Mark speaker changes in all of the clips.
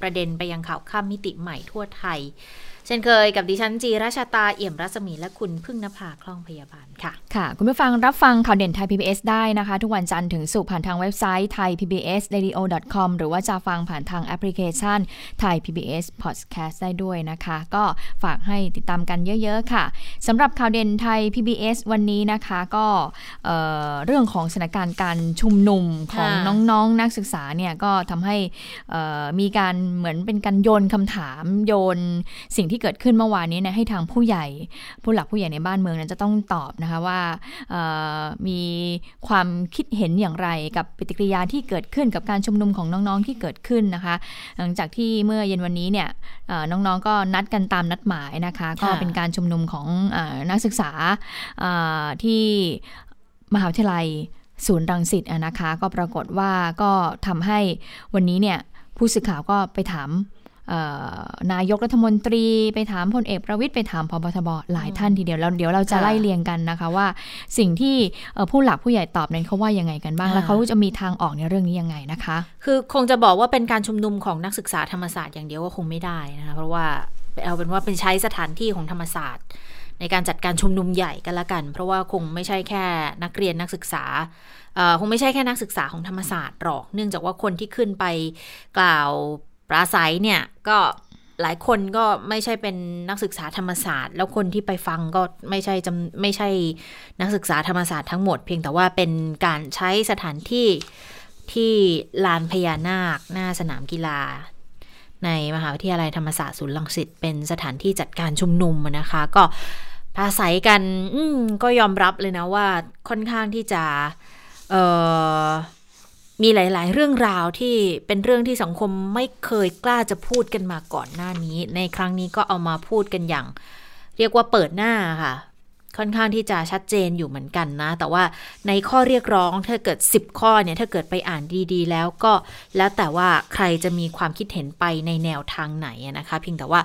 Speaker 1: ประเด็นไปยังข่าวข้ามมิติใหม่ทั่วไทย เช่นเคยกับดิฉันจิราชาตาเอี่ยมรัศมีและคุณพึ่งนภาคล่องพยาบาลค่ะ
Speaker 2: ค่ะ คุณผู้ฟังรับฟังข่าวเด่นไทย PBS ได้นะคะ ทุกวันจันทร์ถึงศุกร์ผ่านทางเว็บไซต์ไทย PBS radio com หรือว่าจะฟังผ่านทางแอปพลิเคชันไทย PBS podcast ได้ด้วยนะคะ ก็ฝากให้ติดตามกันเยอะๆค่ะสำหรับข่าวเด่นไทย PBS วันนี้นะคะก็เอ่อเรื่องของสถานการณ์การชุมนุมของ
Speaker 1: ค่ะ
Speaker 2: น้องๆนักศึกษาเนี่ยก็ทำให้เอ่อมีการเหมือนเป็นการโยนคำถามโยนสิ่งที่เกิดขึ้นเมื่อวานนี้นยให้ทางผู้ใหญ่ ผู้หลักผู้ใหญ่ในบ้านเมืองนั้นจะต้องตอบนะคะว่ามีความคิดเห็นอย่างไรกับปฏิกิริยาที่เกิดขึ้นกับการชุมนุมของน้องๆที่เกิดขึ้นนะคะ หลังจากที่เมื่อเย็นวันนี้เนี่ยน้องๆก็นัดกันตามนัดหมายนะคะ ก็เป็นการชุมนุมของอนักศึกษาที่มหาวิทยาลัยศูนย์รังสิตนะคะ ก็ปรากฏว่าก็ทำให้วันนี้เนี่ยผู้สื่อข่าวก็ไปถาม นายกรัฐมนตรีไปถามพลเอกประวิทย์ไปถามพบทบหลายท่านทีเดียวแล้วเดี๋ยวเราจะ
Speaker 1: ค่ะ
Speaker 2: ไล่เรียงกันนะคะว่า สิ่งที่เอ่อผู้หลักผู้ใหญ่ตอบนั้นเขาว่ายังไงกันบ้าง
Speaker 1: อ่า
Speaker 2: แล้วเขาจะมีทางออกในเรื่องนี้ยังไงนะคะ
Speaker 1: คือคงจะบอกว่าเป็นการชุมนุมของนักศึกษาธรรมศาสตร์อย่างเดียวก็คงไม่ได้นะคะเพราะว่าเอาเป็นว่าเป็นใช้สถานที่ของธรรมศาสตร์ ในการจัดการชุมนุมใหญ่กันละกัน เพราะว่าคงไม่ใช่แค่นักเรียนนักศึกษาเอ่อคงไม่ใช่แค่นักศึกษาของธรรมศาสตร์หรอก เนื่องจากว่าคนที่ขึ้นไปกล่าว ปราศัยเนี่ยก็หลายคนก็ไม่ใช่เป็นนักศึกษาธรรมศาสตร์ แล้วคนที่ไปฟังก็ไม่ใช่จำไม่ใช่นักศึกษาธรรมศาสตร์ทั้งหมด เพียงแต่ว่าเป็นการใช้สถานที่ที่ลานพญานาค หน้าสนามกีฬา ในมหาวิทยาลัยธรรมศาสตร์ศูนย์ลังสิตเป็นสถานที่จัดการชุมนุมนะคะ ก็ปราศัยกันก็ยอมรับเลยนะว่าค่อนข้างที่จะเออ มีหลาย ๆ เรื่องราวที่เป็นเรื่องที่สังคมไม่เคยกล้าจะพูดกันมาก่อนหน้านี้ ในครั้งนี้ก็เอามาพูดกันอย่าง เรียกว่าเปิดหน้าค่ะ ค่อนข้างที่จะชัดเจนอยู่เหมือนกันนะ แต่ว่าในข้อเรียกร้องถ้าเกิด 10 ข้อเนี่ยถ้าเกิดไปอ่านดีๆ แล้วก็แล้วแต่ว่าใครจะมีความคิดเห็นไปในแนวทางไหนนะคะเพียงแต่ว่า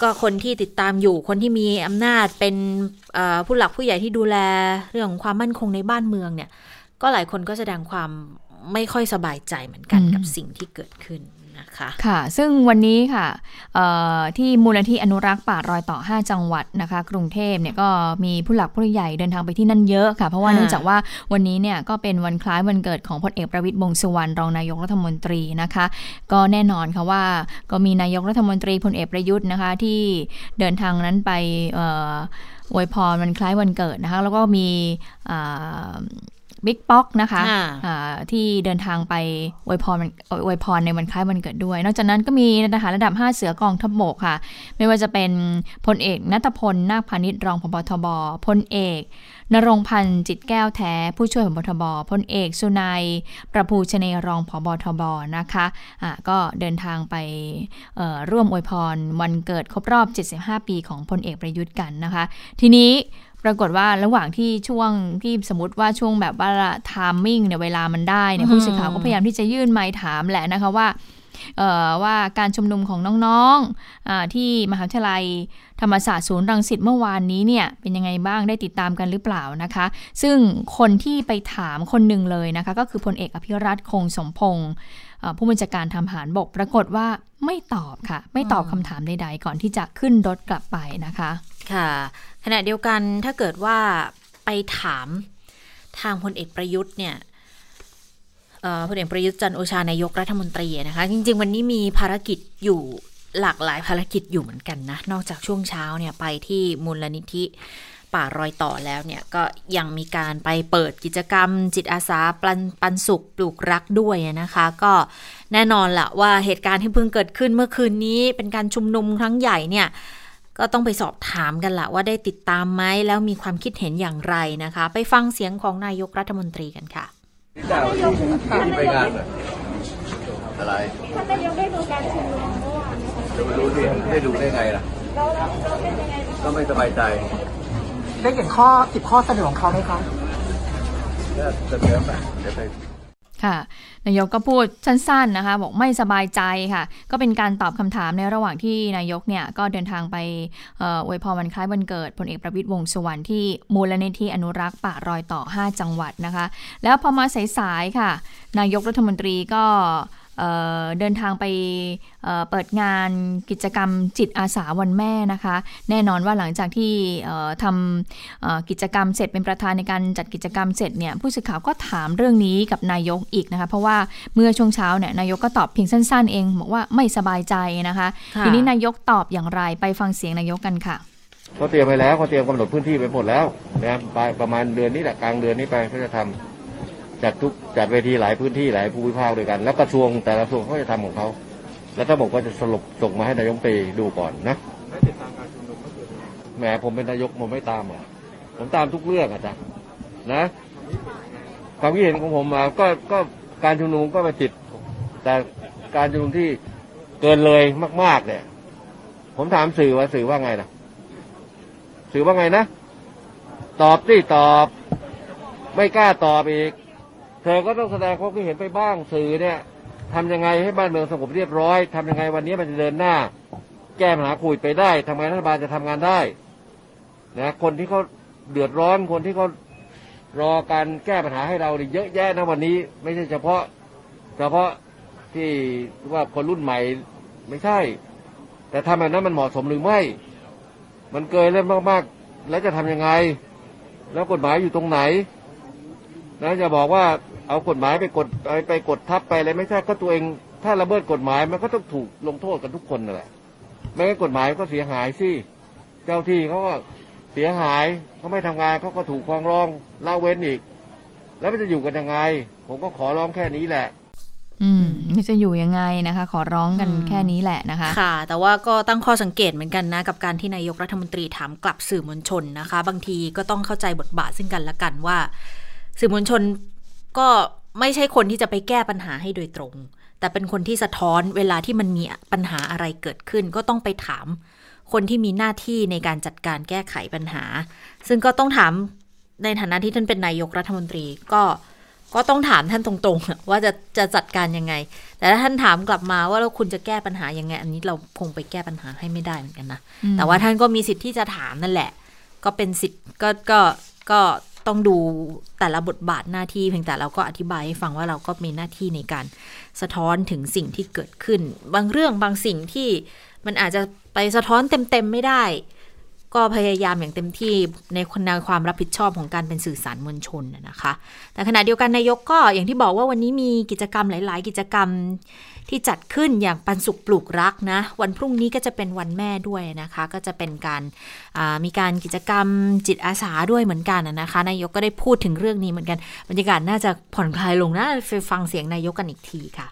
Speaker 1: ก็คนที่ติดตามอยู่คนที่มีอำนาจเป็นผู้หลักผู้ใหญ่ที่ดูแลเรื่องความมั่นคงในบ้านเมืองเนี่ย ก็หลายคนก็แสดงความ ไม่ค่อยสบายใจเหมือนกัน
Speaker 2: อืม
Speaker 1: กับสิ่งที่เกิดขึ้นนะคะ
Speaker 2: ค่ะ ซึ่งวันนี้ค่ะเอ่อที่มูลนิธิอนุรักษ์ป่ารอยต่อ 5 จังหวัดนะคะ กรุงเทพเนี่ยก็มีผู้หลักผู้ใหญ่เดินทางไปที่นั่นเยอะค่ะ เพราะว่า
Speaker 1: ค่ะ
Speaker 2: เนื่องจากว่าวันนี้เนี่ยก็เป็นวันคล้ายวันเกิดของพลเอกประวิตยวงษ์สุวรรณรองนายกรัฐมนตรีนะคะ ก็แน่นอนค่ะว่าก็มีนายกรัฐมนตรีพลเอกประยุทธ์นะคะที่เดินทางนั้นไปเอ่ออวยพรวันคล้ายวันเกิดนะคะ แล้วก็มีอ่า บิ๊กป๊อกนะคะ
Speaker 1: ค่ะ
Speaker 2: อ่าที่เดินทางไปอวยพรมันอวยพรในวันคล้ายวันเกิดด้วย นอกจากนั้นก็มีทหารระดับ 5 เสือกองทัพบกค่ะ ไม่ว่าจะเป็นพลเอกนัตพลนาคพาณิชย์รองพบทบพลเอกนรงค์พันธ์จิตแก้วแท้ ผู้ช่วยพบทบพลเอกสุนัยประภูชเนรองพบทบนะคะอ่าก็เดินทางไปเอ่อร่วมอวยพรวันเกิดครบรอบ 75 ปีของพลเอกประยุทธ์กันนะคะ ทีนี้ ปรากฏว่าระหว่างที่ช่วงที่สมมติว่าช่วงแบบว่าทามมิ่งเนี่ยเวลามันได้เนี่ย
Speaker 1: อืม
Speaker 2: ผู้สื่อข่าวก็พยายามที่จะยื่นไมค์ถามแหละนะคะว่าเอ่อว่าการชุมนุมของน้องๆอาที่มหาวิทยาลัยธรรมศาสตร์ศูนย์รังสิตเมื่อวานนี้เนี่ยเป็นยังไงบ้างได้ติดตามกันหรือเปล่านะคะ ซึ่งคนที่ไปถามคนหนึ่งเลยนะคะ ก็คือพลเอกอภิรัตคงสมพงศ์เอ่อผู้บัญชาการทำหารบก ปรากฏว่าไม่ตอบค่ะ ไม่ตอบคำถามใดๆ ก่อนที่จะขึ้นรถกลับไปนะคะ
Speaker 1: ค่ะ ขณะเดียวกันถ้าเกิดว่าไปถามทางพลเอกประยุทธ์เนี่ยพลเอกประยุทธ์จันโอชานายกรัฐมนตรีนะคะ จริง ๆ วันนี้มีภารกิจอยู่หลากหลายภารกิจอยู่เหมือนกันนะ นอกจากช่วงเช้าเนี่ยไปที่มูลนิธิป่ารอยต่อแล้วเนี่ยก็ยังมีการไปเปิดกิจกรรม จิตอาสาปันปันสุขปลูกรักด้วยนะคะ ก็แน่นอนละว่าเหตุการณ์ที่เพิ่งเกิดขึ้นเมื่อคืนนี้เป็นการชุมนุมครั้งใหญ่เนี่ย ก็ต้องไปสอบถามกันละว่าได้ติดตามไหมแล้วมีความคิดเห็นอย่างไรนะคะ ไปฟังเสียงของนายกรัฐมนตรีกันค่ะ
Speaker 3: เจ้าที่ไปงานเหรออะไร
Speaker 4: ท่านนายกได้ดูการชุมนุมเมื่อวานไหมคะ
Speaker 3: จะไปรู้ดิไม่ดูได้ไงล่ะก็ไม่สบายใจ
Speaker 4: ได้เห็นข้อสิบข้อเสนอของเขาไหมคะ
Speaker 3: ก็เสนอไปเดี๋ยวไป
Speaker 2: ค่ะนายกก็พูดสั้นๆนะคะ บอกไม่สบายใจค่ะ ก็เป็นการตอบคำถามในระหว่างที่นายกเนี่ยก็เดินทางไปอวยพรวันคล้ายวันเกิดพลเอกประวิตยวงษ์สุวรรณที่มูลนิธิอนุรักษ์ป่ารอยต่อ 5 จังหวัดนะคะ แล้วพอมาสายๆค่ะ นายกรัฐมนตรีก็ เอ่อเดินทางไปเอ่อเปิดงานกิจกรรมจิตอาสาวันแม่นะคะ แน่นอนว่าหลังจากที่เอ่อทำเอ่อกิจกรรมเสร็จเป็นประธานในการจัดกิจกรรมเสร็จเนี่ยผู้สื่อข่าวก็ถามเรื่องนี้กับนายกอีกนะคะ เพราะว่าเมื่อช่วงเช้าเนี่ยนายกก็ตอบเพียงสั้น ๆ เองบอกว่าไม่สบายใจนะคะ
Speaker 1: ค่ะ
Speaker 2: ทีนี้นายกตอบอย่างไรไปฟังเสียงนายกกันค่ะ
Speaker 3: เขาเตรียมไปแล้วเขาเตรียมกำหนดพื้นที่ไปหมดแล้วนะครับปลายประมาณเดือนนี้แหละกลางเดือนนี้ไปเขาจะทำ จัดทุกจัดเวทีหลายพื้นที่หลายภูมิภาคด้วยกัน แล้วกระทรวงแต่ละกระทรวงเขาจะทำของเขาแล้วถ้าบอกว่าจะสรุปส่งมาให้นายกไปดูก่อนนะแหมผมเป็นนายกผมไม่ตามหรอกผมตามทุกเรื่องอะจ๊ะนะความคิดเห็นของผมมาก็ก็การชุมนุมก็เป็นสิทธิ์แต่การชุมนุมที่เกินเลยมาก ๆ เนี่ย ผมถามสื่อว่าสื่อว่าไงนะสื่อว่าไงนะ ตอบสิตอบ ไม่กล้าตอบอีก เธอก็ต้องแสดงความคิดเห็นไปบ้างสื่อเนี่ยทำยังไงให้บ้านเมืองสงบเรียบร้อยทำยังไงวันนี้มันจะเดินหน้า แก้ปัญหาควิดไปได้ทำไงรัฐบาลจะทำงานได้นะคนที่เขาเดือดร้อนคนที่เขารอการแก้ปัญหาให้เราเนี่ยเยอะแยะนะวันนี้ ไม่ใช่เฉพาะ เฉพาะที่ว่าคนรุ่นใหม่ไม่ใช่ แต่ทำแบบนั้นมันเหมาะสมหรือไม่ มันเกินเล่นมากๆ แล้วจะทำยังไง แล้วกฎหมายอยู่ตรงไหนนะจะบอกว่า เอากฎหมายไปกดไปไปกดทับไปอะไรไม่ใช่ก็ตัวเอง ถ้าละเมิดกฎหมายมันก็ต้องถูกลงโทษกันทุกคนนั่นแหละไม่งั้นกฎหมายก็เสียหายสิเจ้าที่เขาก็เสียหายเขาไม่ทำงานเขาก็ถูกฟ้องร้องละเว้นอีก แล้วมันจะอยู่กันยังไง ผมก็ขอร้องแค่นี้แหละ
Speaker 2: อืมจะอยู่ยังไงนะคะ ขอร้องกัน
Speaker 1: อืม
Speaker 2: แค่นี้แหละนะคะ
Speaker 1: ค่ะ แต่ว่าก็ตั้งข้อสังเกตเหมือนกันนะ กับการที่นายกรัฐมนตรีถามกลับสื่อมวลชนนะคะ บางทีก็ต้องเข้าใจบทบาทซึ่งกันและกันว่า สื่อมวลชน ก็ไม่ใช่คนที่จะไปแก้ปัญหาให้โดยตรง แต่เป็นคนที่สะท้อนเวลาที่มันมีปัญหาอะไรเกิดขึ้น ก็ต้องไปถามคนที่มีหน้าที่ในการจัดการแก้ไขปัญหา ซึ่งก็ต้องถามในฐานะที่ท่านเป็นนายกรัฐมนตรีก็ก็ต้องถามท่านตรงๆ ว่าจะจะจัดการยังไง แต่ถ้าท่านถามกลับมาว่าแล้วคุณจะแก้ปัญหายังไง อันนี้เราคงไปแก้ปัญหาให้ไม่ได้เหมือนกันนะ แต่ว่าท่านก็มีสิทธิ์ที่จะถามนั่นแหละ ก็เป็นสิทธิ์ก็ก็ก็ ต้องดูแต่ละบทบาทหน้าที่เพียงแต่เราก็อธิบายให้ฟังว่าเราก็มีหน้าที่ในการสะท้อนถึงสิ่งที่เกิดขึ้น บางเรื่องบางสิ่งที่มันอาจจะไปสะท้อนเต็มๆไม่ได้ ก็พยายามอย่างเต็มที่ในแนวความรับผิดชอบของการเป็นสื่อสารมวลชนนะคะ แต่ขณะเดียวกันนายกก็อย่างที่บอกว่าวันนี้มีกิจกรรมหลาย ๆ กิจกรรม ที่จัดขึ้นอย่างปันสุขปลูกรักนะ วันพรุ่งนี้ก็จะเป็นวันแม่ด้วยนะคะ ก็จะเป็นการมีการกิจกรรมจิตอาสาด้วยเหมือนกันนะนะคะ นายกก็ได้พูดถึงเรื่องนี้เหมือนกัน บรรยากาศน่าจะผ่อนคลายลงนะไปฟังเสียงนายกกันอีกทีค่ะ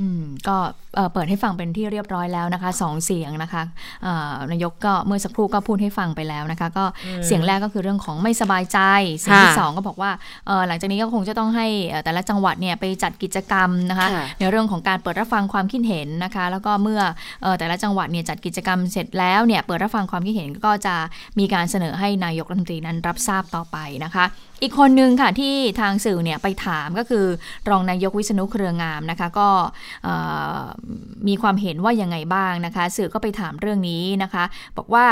Speaker 2: อืมก็เอ่อเปิดให้ฟังเป็นที่เรียบร้อยแล้วนะคะสองเสียงนะคะเอ่อนายกก็เมื่อสักครู่ก็พูดให้ฟังไปแล้วนะคะ ก็เสียงแรกก็คือเรื่องของไม่สบายใจเสียงที่
Speaker 1: ค่ะ
Speaker 2: สองก็บอกว่าเอ่อหลังจากนี้ก็คงจะต้องให้เอ่อแต่ละจังหวัดเนี่ยไปจัดกิจกรรมนะคะ
Speaker 1: ค่ะ
Speaker 2: ในเรื่องของการเปิดรับฟังความคิดเห็นนะคะ แล้วก็เมื่อเอ่อแต่ละจังหวัดเนี่ยจัดกิจกรรมเสร็จแล้วเนี่ยเปิดรับฟังความคิดเห็นก็จะมีการเสนอให้นายกรัฐมนตรีนั้นรับทราบต่อไปนะคะอีกคนหนึ่งค่ะที่ทางสื่อเนี่ยไปถามก็คือรองนายกวิษณุเครืองามนะคะก็มีความเห็นว่ายังไงบ้างนะคะ สื่อก็ไปถามเรื่องนี้นะคะ บอกว่า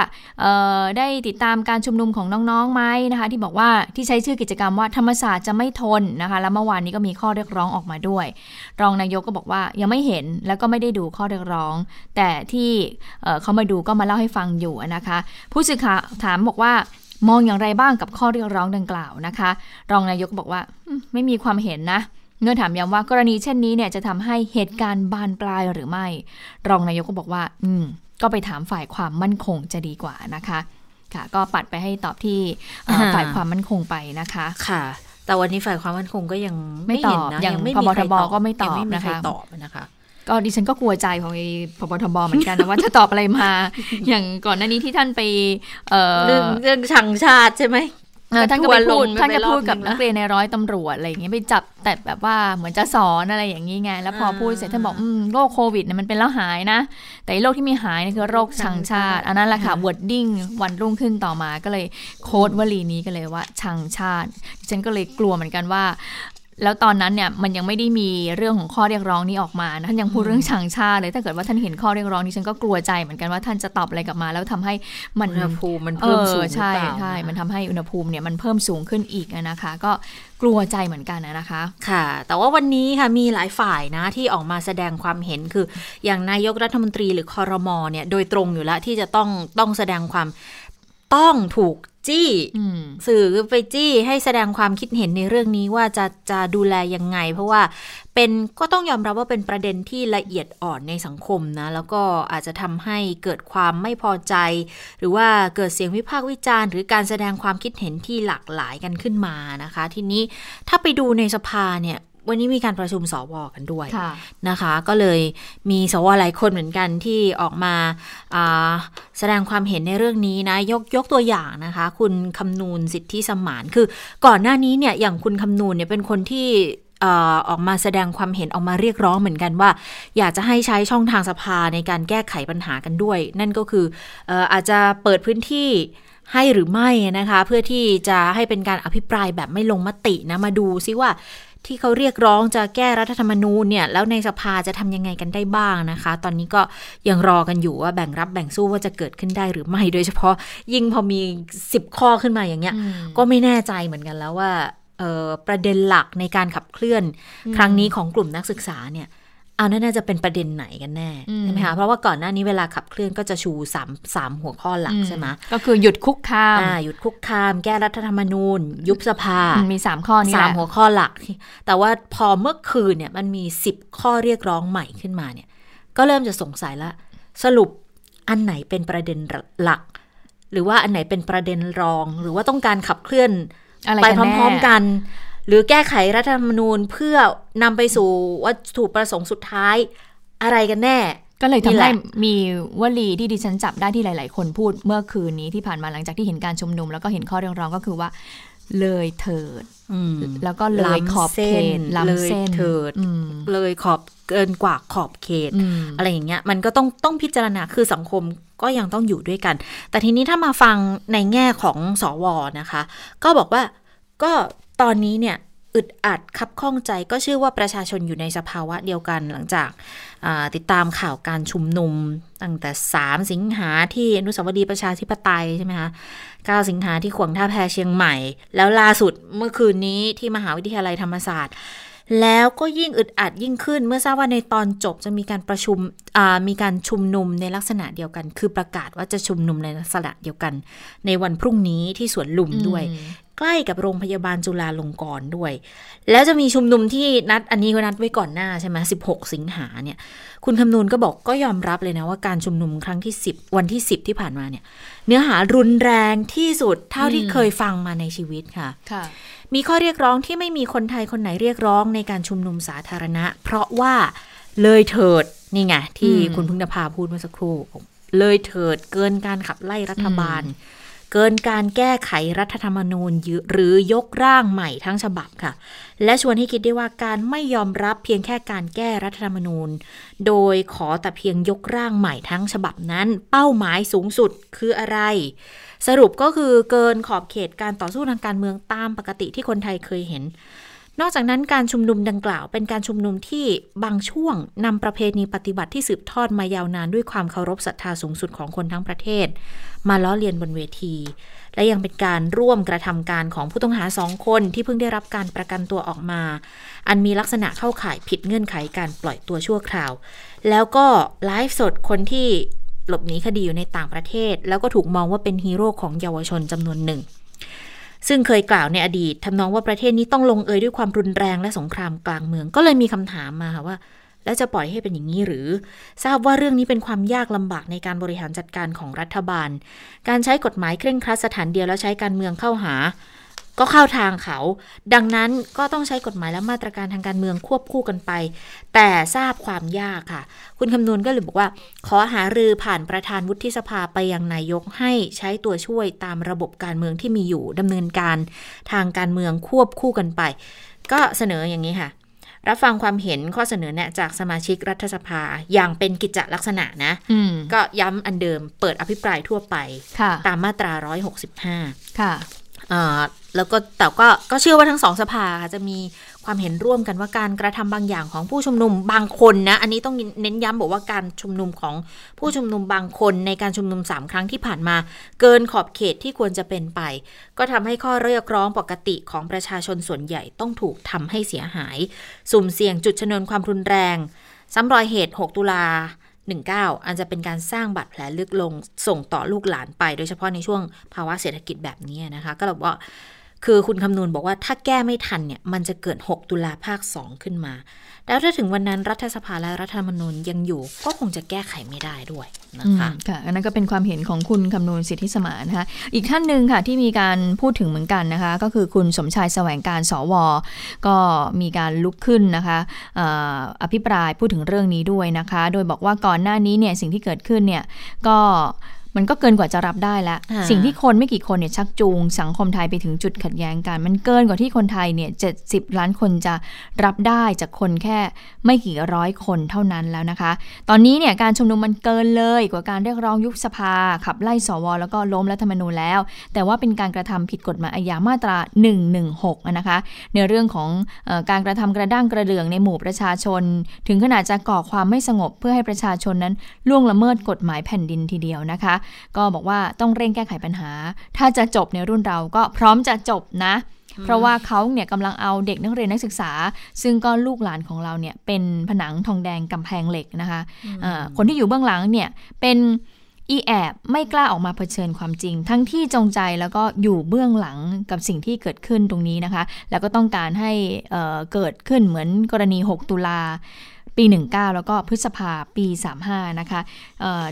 Speaker 2: ได้ติดตามการชุมนุมของน้องๆไหมนะคะ ที่บอกว่าที่ใช้ชื่อกิจกรรมว่าธรรมศาสตร์จะไม่ทนนะคะ แล้วเมื่อวานนี้ก็มีข้อเรียกร้องออกมาด้วย รองนายกก็บอกว่ายังไม่เห็นแล้วก็ไม่ได้ดูข้อเรียกร้อง แต่ที่เเขามาดูก็มาเล่าให้ฟังอยู่นะคะ ผู้สื่อข่าวถามบอกว่า มองอย่างไรบ้างกับข้อเรียกร้องดังกล่าวนะคะ รองนายกบอกว่าอืมไม่มีความเห็นนะเมื่อถามย้ำว่ากรณีเช่นนี้เนี่ยจะทำให้เหตุการณ์บานปลายหรือไม่ รองนายกก็บอกว่า อืม ก็ไปถามฝ่ายความมั่นคงจะดีกว่านะคะ ค่ะ ก็ปัดไปให้ตอบที่เอ่อ
Speaker 1: อ่า
Speaker 2: ฝ่ายความมั่นคงไปนะคะ
Speaker 1: ค่ะ แต่วันนี้ฝ่ายความมั่นคงก็ยัง
Speaker 2: ไม่ตอบ
Speaker 1: เห็นนะ
Speaker 2: อย่าง
Speaker 1: ไม่
Speaker 2: พบ
Speaker 1: มีใคร
Speaker 2: ทบก็ไม่ตอบ
Speaker 1: ยังไม่มีใคร
Speaker 2: นะคะ
Speaker 1: ตอบนะคะ
Speaker 2: ก็ดิฉันก็กลัวใจของไอ้พบทบเหมือนกันนะว่าจะตอบอะไรมา อย่างก่อนหน้านี้ที่ท่านไปเอ่อ
Speaker 1: เรื่องเรื่องชังชาติใช่ไหม
Speaker 2: เออท่านก็ไปพูด
Speaker 1: ทัวร์ลง
Speaker 2: ท่านก็
Speaker 1: ไปรอบ
Speaker 2: พูดกับ
Speaker 1: นึง
Speaker 2: นักเรียนในร้อยตำรวจอะไรอย่างเงี้ยไปจับแต่แบบว่าเหมือนจะสอนอะไรอย่างนี้ไง แล้วพอพูดเสร็จท่านบอกอืมโรคโควิดเนี่ยมันเป็นแล้วหายนะ แต่ไอ้โรคที่ไม่หายเนี่ยคือโรคชังชาติ อันนั้นแหละค่ะวอร์ดดิ้งวันรุ่งขึ้นต่อมาก็เลยโค้ดวลีนี้ก็เลยว่าชังชาติดิฉันก็เลยกลัวเหมือนกันว่า แล้วตอนนั้นเนี่ยมันยังไม่ได้มีเรื่องของข้อเรียกร้องนี้ออกมานะท่านยังพูดเรื่องชังชาติเลยถ้าเกิดว่าท่านเห็นข้อเรียกร้องนี้ฉันก็กลัวใจเหมือนกันว่าท่านจะตอบอะไรกลับมา แล้วทำให้มัน
Speaker 1: อุณหภูมิมัน
Speaker 2: เอ
Speaker 1: เพิ่ม
Speaker 2: อ
Speaker 1: สูงหรือ
Speaker 2: ใช่
Speaker 1: เปล่า
Speaker 2: ใช่ะมันทำให้อุณหภูมิเนี่ยมันเพิ่มสูงขึ้นอีกอะนะคะ ก็กลัวใจเหมือนกันอะนะคะ
Speaker 1: ค่ะ แต่ว่าวันนี้ค่ะมีหลายฝ่ายนะที่ออกมาแสดงความเห็นคือ อย่างนายกรัฐมนตรีหรือคอรมอเนี่ยโดยตรงอยู่แล้วที่จะต้องต้องแสดงความต้องถูก จี้
Speaker 2: อืม
Speaker 1: สื่อไปจี้ให้แสดงความคิดเห็นในเรื่องนี้ว่าจะจะดูแลยังไง เพราะว่าเป็นก็ต้องยอมรับว่าเป็นประเด็นที่ละเอียดอ่อนในสังคมนะ แล้วก็อาจจะทำให้เกิดความไม่พอใจ หรือว่าเกิดเสียงวิพากษ์วิจารณ์ หรือการแสดงความคิดเห็นที่หลากหลายกันขึ้นมานะคะ ทีนี้ถ้าไปดูในสภาเนี่ย วันนี้มีการประชุมสวกันด้วย
Speaker 2: ค่ะ
Speaker 1: นะคะ ก็เลยมีสวหลายคนเหมือนกันที่ออกมาอ่าแสดงความเห็นในเรื่องนี้นะยกยกตัวอย่างนะคะ คุณคำนูนสิทธิสมานคือก่อนหน้านี้เนี่ยอย่างคุณคำนูนเนี่ยเป็นคนที่เอ่อออกมาแสดงความเห็นออกมาเรียกร้องเหมือนกันว่า อยากจะให้ใช้ช่องทางสภาในการแก้ไขปัญหากันด้วย นั่นก็คือเอ่ออาจจะเปิดพื้นที่ให้หรือไม่นะคะ เพื่อที่จะให้เป็นการอภิปรายแบบไม่ลงมตินะมาดูซิว่า ที่เขาเรียกร้องจะแก้รัฐธรรมนูญเนี่ยแล้วในสภาจะทำยังไงกันได้บ้างนะคะ ตอนนี้ก็ยังรอกันอยู่ว่าแบ่งรับแบ่งสู้ว่าจะเกิดขึ้นได้หรือไม่โดยเฉพาะยิ่งพอมี 10 ข้อขึ้นมาอย่างเงี้ย
Speaker 2: อืม
Speaker 1: ก็ไม่แน่ใจเหมือนกันแล้วว่าเอ่อประเด็นหลักในการขับเคลื่อน ครั้งนี้ของกลุ่มนักศึกษาเนี่ย เอานั่นน่าจะเป็นประเด็นไหนกันแน่
Speaker 2: อืม
Speaker 1: ใช่ไหมคะเพราะว่าก่อนหน้านี้เวลาขับเคลื่อนก็จะชูสามสามหัวข้อหลักใช่ไหม
Speaker 2: ก็คือหยุดคุกคาม
Speaker 1: อ่าหยุดคุกคาม แก้รัฐธรรมนูญ ยุบสภา
Speaker 2: อืมมีสามข้อนี้แห
Speaker 1: สาม
Speaker 2: ละ
Speaker 1: หัวข้อหลัก แต่ว่าพอเมื่อคืนเนี่ยมันมีสิบข้อเรียกร้องใหม่ขึ้นมาเนี่ย ก็เริ่มจะสงสัยละ สรุปอันไหนเป็นประเด็นหลัก หรือว่าอันไหนเป็นประเด็นรอง หรือว่าต้องการขับเคลื่อน
Speaker 2: อะไร
Speaker 1: ไป
Speaker 2: กัน
Speaker 1: พ
Speaker 2: แน่
Speaker 1: ร้อม ๆ กัน หรือแก้ไขรัฐธรรมนูญเพื่อนำไปสู่วัตถุประสงค์สุดท้ายอะไรกันแน่
Speaker 2: ก็เลย
Speaker 1: นี่
Speaker 2: ทำ
Speaker 1: แห
Speaker 2: ให้
Speaker 1: ละ
Speaker 2: มีวลีที่ดิฉันจับได้ที่หลาย ๆ คนพูดเมื่อคืนนี้ที่ผ่านมาหลังจากที่เห็นการชุมนุม แล้วก็เห็นข้อเรียกร้องก็คือว่า เลยเถิด
Speaker 1: อืม
Speaker 2: แล้วก็เลยขอบเขต
Speaker 1: ล้ำ
Speaker 2: ล้ำ
Speaker 1: เส้
Speaker 2: เส้
Speaker 1: น
Speaker 2: น
Speaker 1: เลยเถิด
Speaker 2: อืม
Speaker 1: เลยขอบเกินกว่าขอบเขต
Speaker 2: อืม
Speaker 1: อะไรอย่างเงี้ย มันก็ต้องต้องพิจารณาคือสังคมก็ยังต้องอยู่ด้วยกัน แต่ทีนี้ถ้ามาฟังในแง่ของสวนะคะ ก็บอกว่าก็ ตอนนี้เนี่ยอึดอัดคับข้องใจก็เชื่อว่าประชาชนอยู่ในสภาวะเดียวกันหลังจากาติดตามข่าวการชุมนุม ตั้งแต่ 3 สิงหาที่อนุสาวรีย์ประชาธิปไตยใช่ไหมคะ 9 สิงหาที่ขวงท่าแพเชียงใหม่ แล้วล่าสุดเมื่อคืนนี้ที่มหาวิทยาลัยธรรมศาสตร์ แล้วก็ยิ่งอึดอัดยิ่งขึ้น เมื่อทราบว่าในตอนจบจะมีการประชุมอ่ามีการชุมนุมในลักษณะเดียวกัน คือประกาศว่าจะชุมนุมในลักษณะเดียวกัน ในวันพรุ่งนี้ที่สวนลุมด้วย ใกล้กับโรงพยาบาลจุฬาลงกรณ์ด้วย แล้วจะมีชุมนุมที่นัดอันนี้ก็นัดไว้ก่อนหน้าใช่ไหม16สิงหาเนี่ย คุณคำนูนก็บอกก็ยอมรับเลยนะว่าการชุมนุมครั้งที่10วันที่10ที่ผ่านมาเนี่ย เนื้อหารุนแรงที่สุดเท่าที่
Speaker 2: อืม
Speaker 1: เคยฟังมาในชีวิตค่ะ
Speaker 2: ค่ะ
Speaker 1: มีข้อเรียกร้องที่ไม่มีคนไทยคนไหนเรียกร้องในการชุมนุมสาธารณะ เพราะว่าเลยเถิดนี่ไงที่
Speaker 2: อืม
Speaker 1: คุณพึ่งนภาพูดเมื่อสักครู่ เลยเถิดเกินการขับไล่รัฐบาล เกินการแก้ไขรัฐธรรมนูญหรือยกร่างใหม่ทั้งฉบับค่ะ และชวนให้คิดได้ว่าการไม่ยอมรับเพียงแค่การแก้รัฐธรรมนูญ โดยขอแต่เพียงยกร่างใหม่ทั้งฉบับนั้น เป้าหมายสูงสุดคืออะไร สรุปก็คือเกินขอบเขตการต่อสู้ทางการเมืองตามปกติที่คนไทยเคยเห็น นอกจากนั้นการชุมนุมดังกล่าว เป็นการชุมนุมที่บางช่วงนำประเพณีปฏิบัติที่สืบทอดมายาวนานด้วยความเคารพศรัทธาสูงสุดของคนทั้งประเทศ มาล้อเลียนบนเวที และยังเป็นการร่วมกระทำการของผู้ต้องหาสองคนที่เพิ่งได้รับการประกันตัวออกมา อันมีลักษณะเข้าข่ายผิดเงื่อนไขการปล่อยตัวชั่วคราว แล้วก็ไลฟ์สดคนที่ หลบหนีคดีอยู่ในต่างประเทศ แล้วก็ถูกมองว่าเป็นฮีโร่ของเยาวชนจำนวนหนึ่ง ซึ่งเคยกล่าวในอดีตทำนองว่าประเทศนี้ต้องลงเอยด้วยความรุนแรงและสงครามกลางเมือง ก็เลยมีคำถามมาค่ะว่า แล้วจะปล่อยให้เป็นอย่างนี้หรือ ทราบว่าเรื่องนี้เป็นความยากลำบากในการบริหารจัดการของรัฐบาล การใช้กฎหมายเคร่งครัดสถานเดียวแล้วใช้การเมืองเข้าหา ก็เข้าทางเขา ดังนั้นก็ต้องใช้กฎหมายและมาตรการทางการเมืองควบคู่กันไป แต่ทราบความยากค่ะ คุณคำนวณก็เลยบอกว่า ขอหารือผ่านประธานวุฒิสภาไปยังนายกให้ใช้ตัวช่วยตามระบบการเมืองที่มีอยู่ดำเนินการทางการเมืองควบคู่กันไป ก็เสนออย่างนี้ค่ะ รับฟังความเห็นข้อเสนอแนะจากสมาชิกรัฐสภาอย่างเป็นกิจลักษณะนะ
Speaker 2: อืม
Speaker 1: ก็ย้ำอันเดิมเปิดอภิปรายทั่วไป
Speaker 2: ค่ะ
Speaker 1: ตามมาตรา 165
Speaker 2: ค่ะ
Speaker 1: อ่า แล้วก็แต่ก็ก็เชื่อว่าทั้งสองสภาค่ะจะมีความเห็นร่วมกันว่าการกระทำบางอย่างของผู้ชุมนุมบางคนนะ อันนี้ต้องเน้นย้ำบอกว่าการชุมนุมของผู้ชุมนุมบางคนในการชุมนุมสามครั้งที่ผ่านมา เกินขอบเขตที่ควรจะเป็นไป ก็ทำให้ข้อเรียกร้องปกติของประชาชนส่วนใหญ่ต้องถูกทำให้เสียหาย สุ่มเสี่ยงจุดชนวนความรุนแรงซ้ำรอยเหตุ 6 ตุลา 19อันจะเป็นการสร้างบาดแผลลึกลงส่งต่อลูกหลานไป โดยเฉพาะในช่วงภาวะเศรษฐกิจแบบนี้นะคะ ก็เราบอกว่า คือคุณคำนวณบอกว่าถ้าแก้ไม่ทันเนี่ยมันจะเกิด 6 ตุลาภาค 2 ขึ้นมา แล้วถ้าถึงวันนั้นรัฐสภาและรัฐธรรมนูญยังอยู่ ก็คงจะแก้ไขไม่ได้ด้วยนะคะ
Speaker 2: ค่ะอันนั้นก็เป็นความเห็นของคุณคำนูนสิทธิสมานนะคะอีกท่านหนึ่งค่ะที่มีการพูดถึงเหมือนกันนะคะ ก็คือคุณสมชายแสวงการสว ก็มีการลุกขึ้นนะคะออภิปรายพูดถึงเรื่องนี้ด้วยนะคะ โดยบอกว่าก่อนหน้านี้เนี่ยสิ่งที่เกิดขึ้นเนี่ยก็ มันก็เกินกว่าจะรับได้แล้ว
Speaker 1: อ่า
Speaker 2: สิ่งที่คนไม่กี่คนเนี่ยชักจูง สังคมไทยไปถึงจุดขัดแย้งกัน มันเกินกว่าที่คนไทยเนี่ยเจ็ดสิบล้านคนจะรับได้จากคนแค่ไม่กี่ร้อยคนเท่านั้นแล้วนะคะ ตอนนี้เนี่ยการชุมนุมมันเกินเลยกว่าการเรียกร้องยุบสภา ขับไล่สว แล้วก็ล้มรัฐธรรมนูญแล้ว แต่ว่าเป็นการกระทำผิดกฎหมายอาญามาตรา 116อะนะคะ ในเรื่องของเออการกระทำกระด้างกระเดื่องในหมู่ประชาชน ถึงขนาดจะก่อความไม่สงบเพื่อให้ประชาชนนั้นล่วงละเมิดกฎหมายแผ่นดินทีเดียวนะคะก็บอกว่าต้องเร่งแก้ไขปัญหา ถ้าจะจบในรุ่นเราก็พร้อมจะจบนะ เพราะว่าเขาเนี่ยกำลังเอาเด็กนักเรียนนักศึกษา ซึ่งก็ลูกหลานของเราเนี่ยเป็นผนังทองแดงกำแพงเหล็กนะคะอ่าคนที่อยู่เบื้องหลังเนี่ยเป็นอีแอบไม่กล้าออกมาเผชิญความจริง ทั้งที่จงใจแล้วก็อยู่เบื้องหลังกับสิ่งที่เกิดขึ้นตรงนี้นะคะ แล้วก็ต้องการให้เอ่อเกิดขึ้นเหมือนกรณี 6 ตุลา ปี 19 แล้วก็พฤษภาปี 35 นะคะ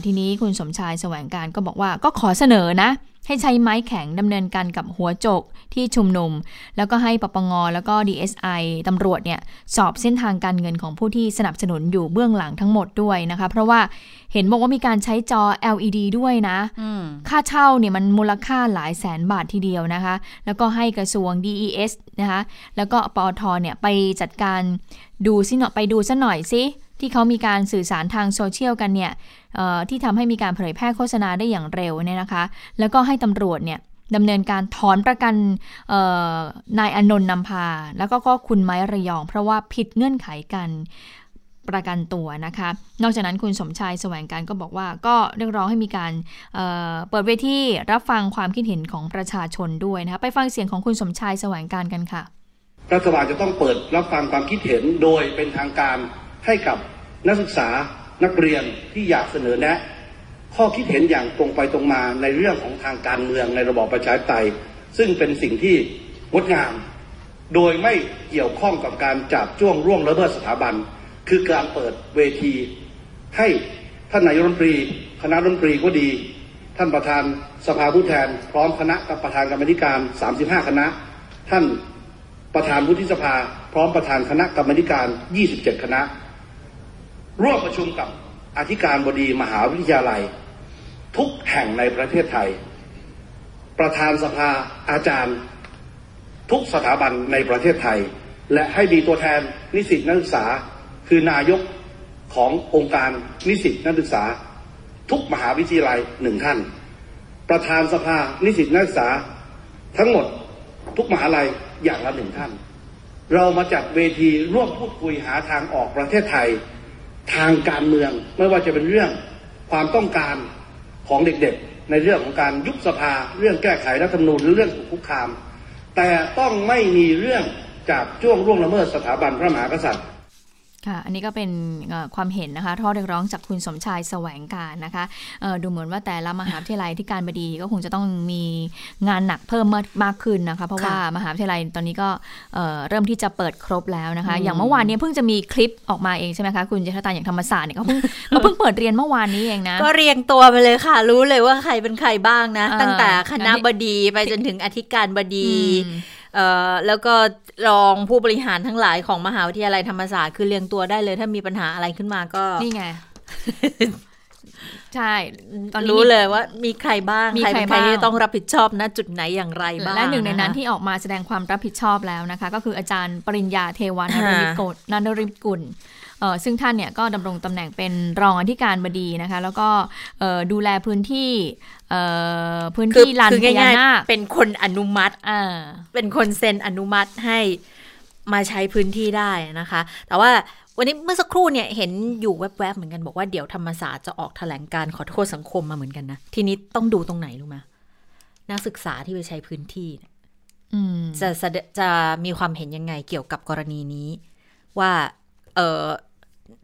Speaker 2: ทีนี้คุณสมชายแสวงการก็บอกว่าก็ขอเสนอนะ ให้ใช้ไม้แข็งดำเนินการกับหัวโจกที่ชุมนุม แล้วก็ให้ปปงแล้วก็ DSI ตำรวจเนี่ยสอบเส้นทางการเงินของผู้ที่สนับสนุนอยู่เบื้องหลังทั้งหมดด้วยนะคะ เพราะว่าเห็นบอกว่ามีการใช้จอ LED ด้วยนะ
Speaker 1: อืม
Speaker 2: ค่าเช่าเนี่ยมันมูลค่าหลายแสนบาททีเดียวนะคะ แล้วก็ให้กระทรวง DES นะคะแล้วก็ปอทเนี่ยไปจัดการดูซิหน่อยไปดูซะหน่อยสิ ที่เขามีการสื่อสารทางโซเชียลกันเนี่ยที่ทำให้มีการเผยแพร่โฆษณาได้อย่างเร็วเนี่ยนะคะ แล้วก็ให้ตำรวจเนี่ยดำเนินการถอนประกันนายอนนท์นำพา แล้วก็ก็คุณไม้ระยอง เพราะว่าผิดเงื่อนไขกันประกันตัวนะคะ นอกจากนั้นคุณสมชายแสวงการก็บอกว่าก็เรียกร้องให้มีการเเปิดเวทีรับฟังความคิดเห็นของประชาชนด้วยนะคะไปฟังเสียงของคุณสมชายแสวงการกันค่ะ
Speaker 5: รัฐบาลจะต้องเปิดรับฟังความคิดเห็นโดยเป็นทางการ ให้กับนักศึกษานักเรียนที่อยากเสนอแนะ ข้อคิดเห็นอย่างตรงไปตรงมาในเรื่องของทางการเมืองในระบอบประชาธิปไตย ซึ่งเป็นสิ่งที่งดงาม โดยไม่เกี่ยวข้องกับการจับจ้วงร่วงละเมิดสถาบัน คือการเปิดเวที ให้ท่านนายรัฐมนตรี คณะรัฐมนตรีก็ดี ท่านประธานสภาผู้แทน พร้อมคณะกับประธานกรรมธิการ 35 คณะ ท่านประธานวุฒิสภา พร้อมประธานคณะกรรมธิการ 27 คณะ ร่วมประชุมกับอธิการบดีมหาวิทยาลัย ทุกแห่งในประเทศไทย ประธานสภาอาจารย์ ทุกสถาบันในประเทศไทย และให้มีตัวแทนนิสิตนักศึกษา คือนายกขององค์การนิสิตนักศึกษา ทุกมหาวิทยาลัยหนึ่งท่าน ประธานสภานิสิตนักศึกษา ทั้งหมดทุกมหาลัยอย่างละหนึ่งท่าน เรามาจัดเวทีร่วมพูดคุยหาทางออกประเทศไทย ทางการเมือง ไม่ว่าจะเป็นเรื่องความต้องการของเด็กๆ ในเรื่องของการยุบสภา เรื่องแก้ไขรัฐธรรมนูญหรือเรื่องถูกคุกคาม แต่ต้องไม่มีเรื่องจากจ้วงร่วงละเมิดสถาบันพระมหากษัตริย์
Speaker 2: ค่ะ อันนี้ก็เป็นความเห็นนะคะข้อเรียกร้องจากคุณสมชายแสวงการนะคะดูเหมือนว่าแต่ละมหาวิทยาลัยที่การบดีก็คงจะต้องมีงานหนักเพิ่มมากขึ้นนะคะ เพราะว่ามหาวิทยาลัยตอนนี้ก็เริ่มที่จะเปิดครบแล้วนะคะ อย่างเมื่อวานนี้เพิ่งจะมีคลิปออกมาเองใช่ไหมคะคุณเจษตาอย่างธรรมศาสตร์เนี่ยก็เพิ่งก็เพิ่งเปิดเรียนเมื่อวานนี้เองนะ
Speaker 1: ก็เรียงตัวไปเลยค่ะ รู้เลยว่าใครเป็นใครบ้างนะ ตั้งแต่คณะบดีไปจนถึงอธิการบดี แล้วก็รองผู้บริหารทั้งหลายของมหาวิทยาลัยธรรมศาสตร์คือเรียงตัวได้เลย ถ้ามีปัญหาอะไรขึ้นมาก็
Speaker 2: นี่ไงใช่
Speaker 1: ตอนรู้เลยว่ามีใครบ้างใครเป็นใครที่ต้องรับผิดชอบณจุดไหนอย่างไรบ้าง
Speaker 2: และหนึ่งในนั้นที่ออกมาแสดงความรับผิดชอบแล้วนะคะ ก็คืออาจารย์ปริญญาเทวานรมิกุลนรมิกุล ซึ่งท่านเนี่ยก็ดำรงตำแหน่งเป็นรองอธิการบดีนะคะ แล้วก็ดูแลพื้นที่พื้นที่ลานพญานาค
Speaker 1: เป็นคนอนุมัติเป็นคนเซ็นอนุมัติให้มาใช้พื้นที่ได้นะคะ แต่ว่าวันนี้เมื่อสักครู่เนี่ยเห็นอยู่แวบๆเหมือนกันบอกว่าเดี๋ยวธรรมศาสตร์จะออกแถลงการขอโทษสังคมมาเหมือนกันนะ ทีนี้ต้องดูตรงไหนรู้ไหมนักศึกษาที่ไปใช้พื้นที่จะจะจะมีความเห็นยังไงเกี่ยวกับกรณีนี้ ว่าเออ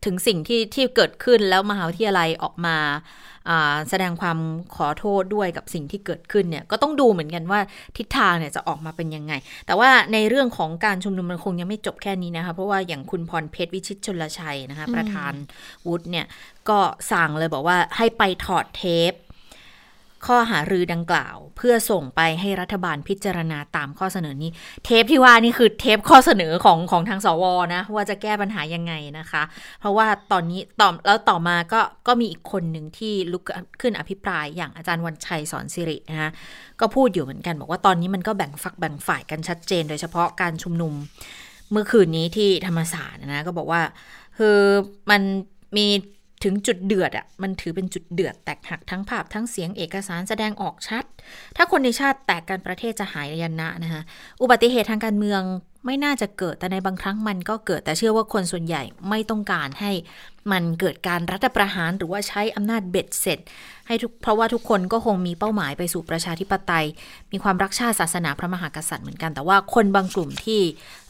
Speaker 1: ถึงสิ่งที่ที่เกิดขึ้นแล้วมหาวิทยาลัยออกมาแสดงความขอโทษด้วยกับสิ่งที่เกิดขึ้นเนี่ยก็ต้องดูเหมือนกันว่าทิศทางเนี่ยจะออกมาเป็นยังไง แต่ว่าในเรื่องของการชุมนุมมันคงยังไม่จบแค่นี้นะคะ เพราะว่าอย่างคุณพรเพชรวิชิตชนลชัยนะคะ ประธานวุฒิเนี่ยก็สั่งเลยบอกว่าให้ไปถอดเทป ข้อหารือดังกล่าว เพื่อส่งไปให้รัฐบาลพิจารณาตามข้อเสนอนี้ เทปที่ว่านี่คือเทปข้อเสนอของของทางสวนะ ว่าจะแก้ปัญหายังไงนะคะ เพราะว่าตอนนี้ต่อแล้วต่อมาก็ก็มีอีกคนหนึ่งที่ลุกขึ้นอภิปรายอย่างอาจารย์วันชัยสอนสิรินะคะก็พูดอยู่เหมือนกัน บอกว่าตอนนี้มันก็แบ่งฝักแบ่งฝ่ายกันชัดเจน โดยเฉพาะการชุมนุมเมื่อคืนนี้ที่ธรรมศาสตร์นะก็บอกว่าคือมันมี ถึงจุดเดือดอะ่ะมันถือเป็นจุดเดือดแตกหักทั้งภาพทั้งเสียงเอกสารแสดงออกชัด ถ้าคนในชาติแตกกันประเทศจะหายยันนะนะคะอุบัติเหตุทางการเมือง ไม่น่าจะเกิดแต่ในบางครั้งมันก็เกิดแต่เชื่อว่าคนส่วนใหญ่ไม่ต้องการให้มันเกิดการรัฐประหารหรือว่าใช้อำนาจเบ็ดเสร็จ ให้ทุกเพราะว่าทุกคนก็คงมีเป้าหมายไปสู่ประชาธิปไตย มีความรักชาติศาสนาพระมหากษัตริย์เหมือนกัน แต่ว่าคนบางกลุ่มที่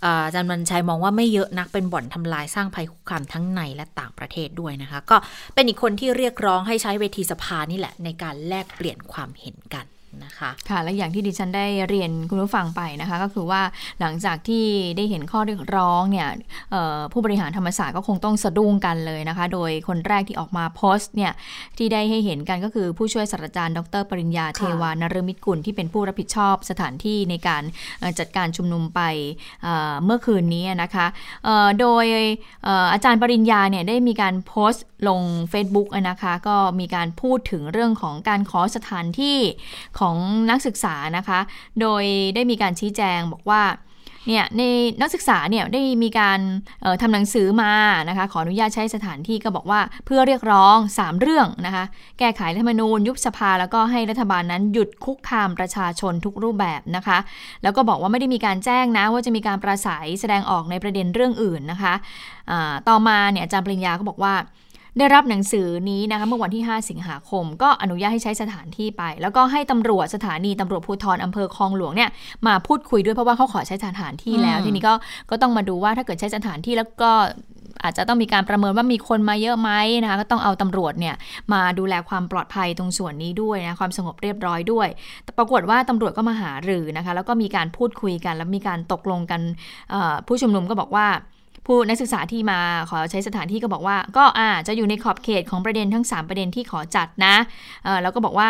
Speaker 1: อาจารย์มันชัยมองว่าไม่เยอะนักเป็นบ่อนทำลายสร้างภัยคุกคามทั้งในและต่างประเทศด้วยนะคะ ก็เป็นอีกคนที่เรียกร้องให้ใช้เวทีสภานี่แหละในการแลกเปลี่ยนความเห็นกัน นะคะ
Speaker 2: ค่ะและอย่างที่ดิฉันได้เรียนคุณผู้ฟังไปนะคะ ก็คือว่าหลังจากที่ได้เห็นข้อเรียกร้องเนี่ยผู้บริหารธรรมศาสตร์ก็คงต้องสะดุ้งกันเลยนะคะ โดยคนแรกที่ออกมาโพสต์เนี่ยที่ได้ให้เห็นกันก็คือผู้ช่วยศาสตราจารย์ดร ปริญญาเทวานรมิตรกุลที่เป็นผู้รับผิดชอบสถานที่ในการจัดการชุมนุมไปเมื่อคืนนี้นะคะโดยอาจารย์ปริญญาเนี่ยได้มีการโพสต์ลง Facebook นะคะก็มีการพูดถึงเรื่องของการขอสถานที่ของนักศึกษานะคะ โดยได้มีการชี้แจงบอกว่าเนี่ยในนักศึกษาเนี่ยได้มีการทำหนังสือมานะคะขออนุญาตใช้สถานที่ก็บอกว่าเพื่อเรียกร้อง 3 เรื่องนะคะแก้ไขรัฐธรรมนูญยุบสภาแล้วก็ให้รัฐบาลนั้นหยุดคุกคามประชาชนทุกรูปแบบนะคะ แล้วก็บอกว่าไม่ได้มีการแจ้งนะว่าจะมีการประสัยแสดงออกในประเด็นเรื่องอื่นนะคะต่อมาเนี่ยอาจารย์ปริญญาก็บอกว่า ได้รับหนังสือนี้นะคะเมื่อวันที่ 5 สิงหาคม ก็อนุญาตให้ใช้สถานที่ไป แล้วก็ให้ตำรวจสถานีตำรวจภูธรอำเภอคลองหลวงเนี่ยมาพูดคุยด้วยเพราะว่าเขาขอใช้สถานที่แล้ว ทีนี้ก็ก็ต้องมาดูว่าถ้าเกิดใช้สถานที่แล้วก็อาจจะต้องมีการประเมินว่ามีคนมาเยอะไหมนะคะก็ต้องเอาตำรวจเนี่ยมาดูแลความปลอดภัยตรงส่วนนี้ด้วยนะความสงบเรียบร้อยด้วยแต่ปรากฏว่าตำรวจก็มาหารือนะคะแล้วก็มีการพูดคุยกัน แล้วมีการตกลงกันผู้ชุมนุมก็บอกว่า ผู้นักศึกษาที่มาขอใช้สถานที่ก็บอกว่า ก็อาจะอยู่ในขอบเขตของประเด็นทั้ง 3 ประเด็นที่ขอจัดนะแล้วก็บอกว่า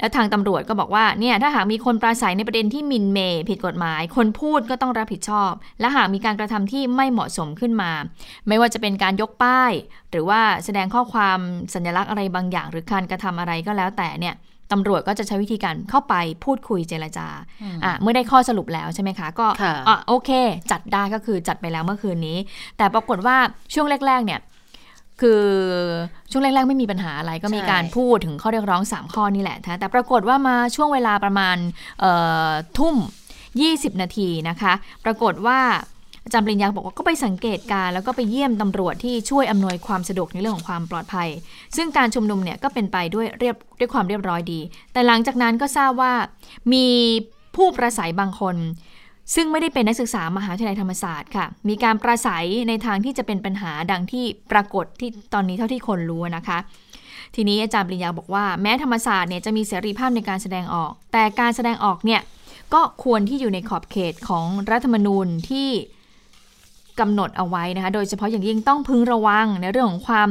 Speaker 2: แล้วทางตำรวจก็บอกว่าเนี่ยถ้าหากมีคนปราศัยในประเด็นที่มินเมย์ผิดกฎหมาย คนพูดก็ต้องรับผิดชอบ และหากมีการกระทำที่ไม่เหมาะสมขึ้นมา ไม่ว่าจะเป็นการยกป้าย หรือว่าแสดงข้อความสัญลักษณ์อะไรบางอย่าง หรือการกระทำอะไรก็แล้วแต่เนี่ย ตำรวจก็จะใช้วิธีการเข้าไปพูดคุยเจรจาอ่าเมื่อได้ข้อสรุปแล้วใช่ไหมคะ ก็อะโอเค จัดได้ก็คือจัดไปแล้วเมื่อคืนนี้ แต่ปรากฏว่าช่วงแรก ๆ เนี่ย คือช่วงแรก ๆ ไม่มีปัญหาอะไรก็มีการพูดถึงข้อเรียกร้อง 3 ข้อนี่แหละนะแต่ปรากฏว่ามาช่วงเวลาประมาณทุ่ม 20 นาทีนะคะ ปรากฏว่า อาจารย์ปริญญาบอกว่าก็ไปสังเกตการแล้วก็ไปเยี่ยมตำรวจที่ช่วยอำนวยความสะดวกในเรื่องของความปลอดภัย ซึ่งการชุมนุมเนี่ยก็เป็นไปด้วยเรียบด้วยความเรียบร้อยดี แต่หลังจากนั้นก็ทราบว่ามีผู้ประสัยบางคน ซึ่งไม่ได้เป็นนักศึกษามหาวิทยาลัยธรรมศาสตร์ค่ะ มีการประสัยในทางที่จะเป็นปัญหาดังที่ปรากฏที่ตอนนี้เท่าที่คนรู้นะคะทีนี้อาจารย์ปริญญาบอกว่าแม้ธรรมศาสตร์เนี่ยจะมีเสรีภาพในการแสดงออก แต่การแสดงออกเนี่ยก็ควรที่อยู่ในขอบเขตของรัฐธรรมนูญที่ กำหนดเอาไว้นะคะ โดยเฉพาะอย่างยิ่งต้องพึงระวังในเรื่องของความ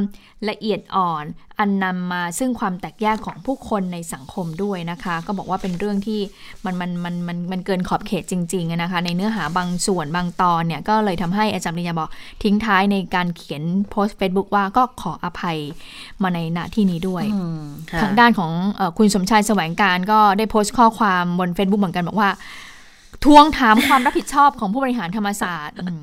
Speaker 2: ละเอียดอ่อน อันนำมาซึ่งความแตกแยกของผู้คนในสังคมด้วยนะคะ ก็บอกว่าเป็นเรื่องที่มันมันมันมันมันเกินขอบเขตจริงๆนะคะ ในเนื้อหาบางส่วนบางตอนเนี่ยก็เลยทำให้อาจารย์ปริญญาบอกทิ้งท้ายในการเขียนโพสต์ Facebook ว่าก็ขออภัยมาในณที่นี้ด้วย
Speaker 1: อืมค่ะ
Speaker 2: ทางด้านของเออคุณสมชายแสวงการก็ได้โพสต์ข้อความบน Facebook เหมือนกันบอกว่าทวงถามความรับผิดชอบของผู้บริหารธรรมศาสตร์อืม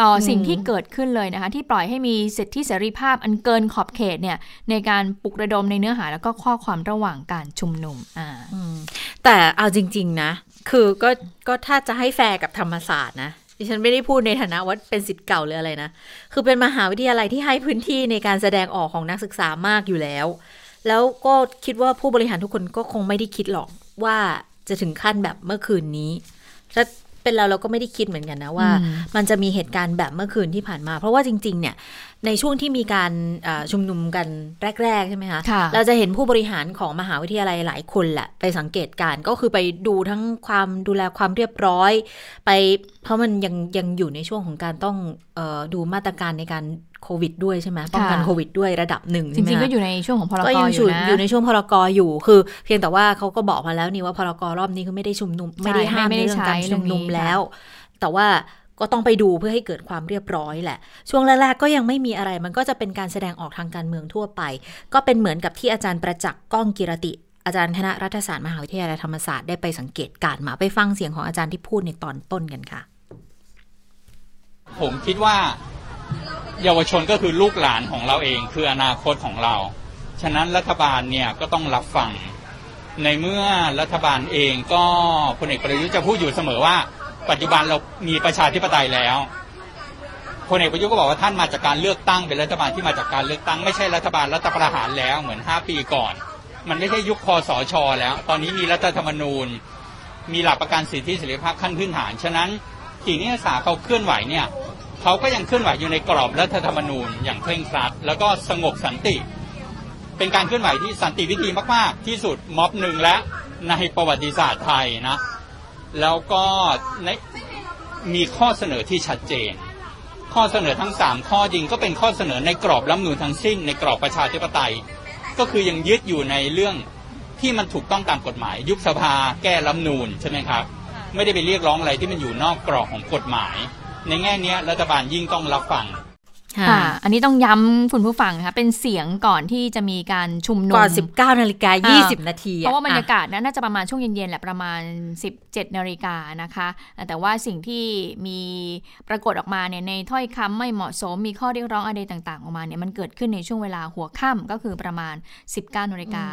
Speaker 2: ต่อสิ่งที่เกิดขึ้นเลยนะคะ ที่ปล่อยให้มีสิทธิเสรีภาพอันเกินขอบเขตเนี่ยในการปลุกระดมในเนื้อหาแล้วก็ข้อความระหว่างการชุมนุมอ่า
Speaker 1: อืมแต่เอาจริง ๆ นะ คือก็ก็ถ้าจะให้แฟร์กับธรรมศาสตร์นะดิฉันไม่ได้พูดในฐานะว่าเป็นสิทธิ์เก่าหรืออะไรนะ คือเป็นมหาวิทยาลัยที่ให้พื้นที่ในการแสดงออกของนักศึกษามากอยู่แล้ว แล้วก็คิดว่าผู้บริหารทุกคนก็คงไม่ได้คิดหรอกว่าจะถึงขั้นแบบเมื่อคืนนี้ถ้า เป็นเราเราก็ไม่ได้คิดเหมือนกันนะว่า
Speaker 2: อืม
Speaker 1: มันจะมีเหตุการณ์แบบเมื่อคืนที่ผ่านมา เพราะว่าจริง ๆ เนี่ยในช่วงที่มีการเอ่อชุมนุมกันแรก ๆ ใช่ไหมคะ
Speaker 2: ค่ะ
Speaker 1: เราจะเห็นผู้บริหารของมหาวิทยาลัยหลายคนแหละไปสังเกตการณ์ก็คือไปดูทั้งความดูแลความเรียบร้อย ไปเพราะมันยังยังอยู่ในช่วงของการต้องเออดูมาตรการในการโควิดด้วยใช่ไหมป้องกัน
Speaker 2: ค่ะ
Speaker 1: โควิดด้วยระดับหนึ่ง
Speaker 2: จ
Speaker 1: ใช่ไหม
Speaker 2: ริงๆ
Speaker 1: คะ
Speaker 2: ก็อยู่ในช่วงของพรก
Speaker 1: ก็ยัง
Speaker 2: อ
Speaker 1: อยู่
Speaker 2: ยู่นะ
Speaker 1: อยู่ในช่วงพรกอยู่คือ เพียงแต่ว่าเขาก็บอกมาแล้วนี่ว่าพรกรอบนี้คือไม่ได้ชุมนุม
Speaker 2: ใช่
Speaker 1: ไม่ได้ห้าม
Speaker 2: ไม่
Speaker 1: ใน
Speaker 2: ได้
Speaker 1: เรื่องการ
Speaker 2: ใช้
Speaker 1: ชุมนุม
Speaker 2: เรื่องนี้
Speaker 1: แล้ว แต่ว่า ก็ต้องไปดูเพื่อให้เกิดความเรียบร้อยแหละ ช่วงแรกๆก็ยังไม่มีอะไร มันก็จะเป็นการแสดงออกทางการเมืองทั่วไป ก็เป็นเหมือนกับที่อาจารย์ประจักษ์ก้องกิรติ อาจารย์คณะรัฐศาสตร์มหาวิทยาลัยธรรมศาสตร์ได้ไปสังเกตการมาไปฟังเสียงของอาจารย์ที่พูดในตอนต้นกันค่ะ
Speaker 6: ผมคิดว่าเยาวชนก็คือลูกหลานของเราเองคืออนาคตของเรา ฉะนั้นรัฐบาลเนี่ยก็ต้องรับฟัง ในเมื่อรัฐบาลเองก็พลเอกประยุทธ์จะพูดอยู่เสมอว่า ปัจจุบันเรามีประชาธิปไตยแล้วพลเอกประยุทธ์ก็บอกว่าท่านมาจากการเลือกตั้งเป็นรัฐบาลที่มาจากการเลือกตั้งไม่ใช่รัฐบาลรัฐประหารแล้วเหมือนห้าปีก่อน มันไม่ใช่ยุคคอสชแล้ว ตอนนี้มีรัฐธรรมนูญ มีหลักประกันสิทธิเสรีภาพขั้นพื้นฐาน ฉะนั้นสิ่งที่นักศึกษาเขาเคลื่อนไหวเนี่ยเขาก็ยังเคลื่อนไหวอยู่ในกรอบรัฐธรรมนูญ อย่างเคร่งครัดแล้วก็สงบสันติ เป็นการเคลื่อนไหวที่สันติวิธีมาก ๆ ที่สุดม็อบหนึ่งและในประวัติศาสตร์ไทยนะ แล้วก็ในมีข้อเสนอที่ชัดเจน ข้อเสนอทั้งสามข้อจริงก็เป็นข้อเสนอในกรอบรัฐมนูญทั้งสิ้น ในกรอบประชาธิปไตย ก็คือยังยึดอยู่ในเรื่องที่มันถูกต้องตามกฎหมาย ยุบสภาแก้รัฐมนูญใช่ไหมครับ ไม่ได้ไปเรียกร้องอะไรที่มันอยู่นอกกรอบของกฎหมาย ในแง่นี้รัฐบาลยิ่งต้องรับฟัง
Speaker 2: ค่ะอันนี้ต้องย้ำคุณผู้ฟังนะคะเป็นเสียงก่อนที่จะมีการชุมนุม
Speaker 1: ก่อน 19นาฬิกา
Speaker 2: อ่า
Speaker 1: 20 นาที
Speaker 2: เพราะว่าบรรยากาศนะน่าจะประมาณช่วงเย็นๆแหละประมาณ 17นาฬิกานะคะ แต่ว่าสิ่งที่มีปรากฏออกมาเนี่ยในถ้อยคำไม่เหมาะสมมีข้อเรียกร้องอะไรต่างๆ ออกมาเนี่ยมันเกิดขึ้นในช่วงเวลาหัวค่ำก็คือประมาณ 19นาฬิกา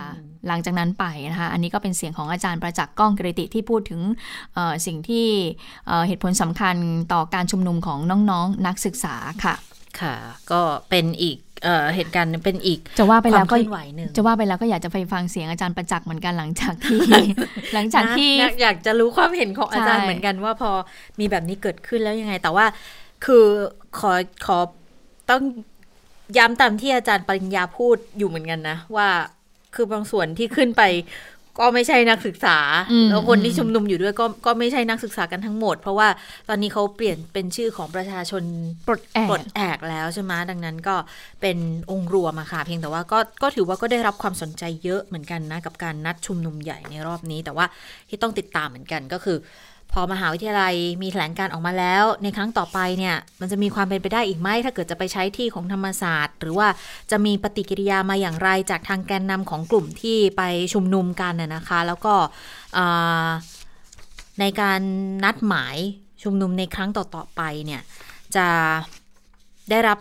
Speaker 2: หลังจากนั้นไปนะคะอันนี้ก็เป็นเสียงของอาจารย์ประจักษ์ก้องกิรติที่พูดถึงเอ่อสิ่งที่เอ่อเหตุผลสำคัญต่อการชุมนุมของน้องๆนักศึกษาค่ะ
Speaker 1: ค่ะ ก็เป็นอีกเอ่อเหตุการณ์เป็นอีก
Speaker 2: จะว่าไป
Speaker 1: ค
Speaker 2: แล้ว
Speaker 1: วามเค
Speaker 2: ก็
Speaker 1: ลื่อนไหวหนึ่ง
Speaker 2: จะว่าไปแล้วก็อยากจะไปฟังเสียงอาจารย์ประจักษ์เหมือนกันหลังจากที่ หลังจากที่
Speaker 1: นะอยากจะรู้ความเห็นของอาจารย์
Speaker 2: ใช่
Speaker 1: เหมือนกันว่าพอมีแบบนี้เกิดขึ้นแล้วยังไง แต่ว่าคือขอขอต้องย้ำตามที่อาจารย์ปริญญาพูดอยู่เหมือนกันนะ ว่าคือบางส่วนที่ขึ้นไป ก็ไม่ใช่นักศึกษา
Speaker 2: อืม
Speaker 1: แล้วคนที่
Speaker 2: อืม
Speaker 1: ชุมนุมอยู่ด้วยก็ก็ไม่ใช่นักศึกษากันทั้งหมด เพราะว่าตอนนี้เขาเปลี่ยนเป็นชื่อของประชาชน
Speaker 2: ปลดแอก
Speaker 1: ปลดแอกแล้วใช่ไหมดังนั้นก็เป็นองค์รวมอะค่ะ เพียงแต่ว่าก็ก็ถือว่าก็ได้รับความสนใจเยอะเหมือนกันนะ กับการนัดชุมนุมใหญ่ในรอบนี้ แต่ว่าที่ต้องติดตามเหมือนกันก็คือ พอมหาวิทยาลัยมีแถลงการออกมาแล้ว ในครั้งต่อไปเนี่ยมันจะมีความเป็นไปได้อีกไหมถ้าเกิดจะไปใช้ที่ของธรรมศาสตร์ หรือว่าจะมีปฏิกิริยามาอย่างไรจากทางแกนนำของกลุ่มที่ไปชุมนุมกันน่ะนะคะ แล้วก็ในการนัดหมายชุมนุมในครั้งต่อๆไปเนี่ยจะได้รับ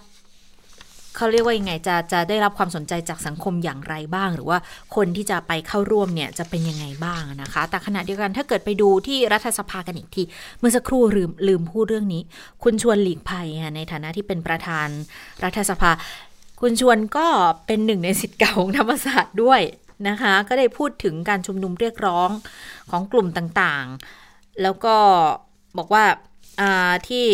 Speaker 1: เขาเรียกว่ายังไงจะจะได้รับความสนใจจากสังคมอย่างไรบ้าง หรือว่าคนที่จะไปเข้าร่วมเนี่ยจะเป็นยังไงบ้างนะคะ แต่ขณะเดียวกันถ้าเกิดไปดูที่รัฐสภากันอีกที เมื่อสักครู่ลืมลืมพูดเรื่องนี้ คุณชวนหลีกภัยในฐานะที่เป็นประธานรัฐสภา คุณชวนก็เป็นหนึ่งในสิทธิ์เก่าของธรรมศาสตร์ด้วยนะคะ ก็ได้พูดถึงการชุมนุมเรียกร้องของกลุ่มต่างๆ แล้วก็บอกว่าอ่าที่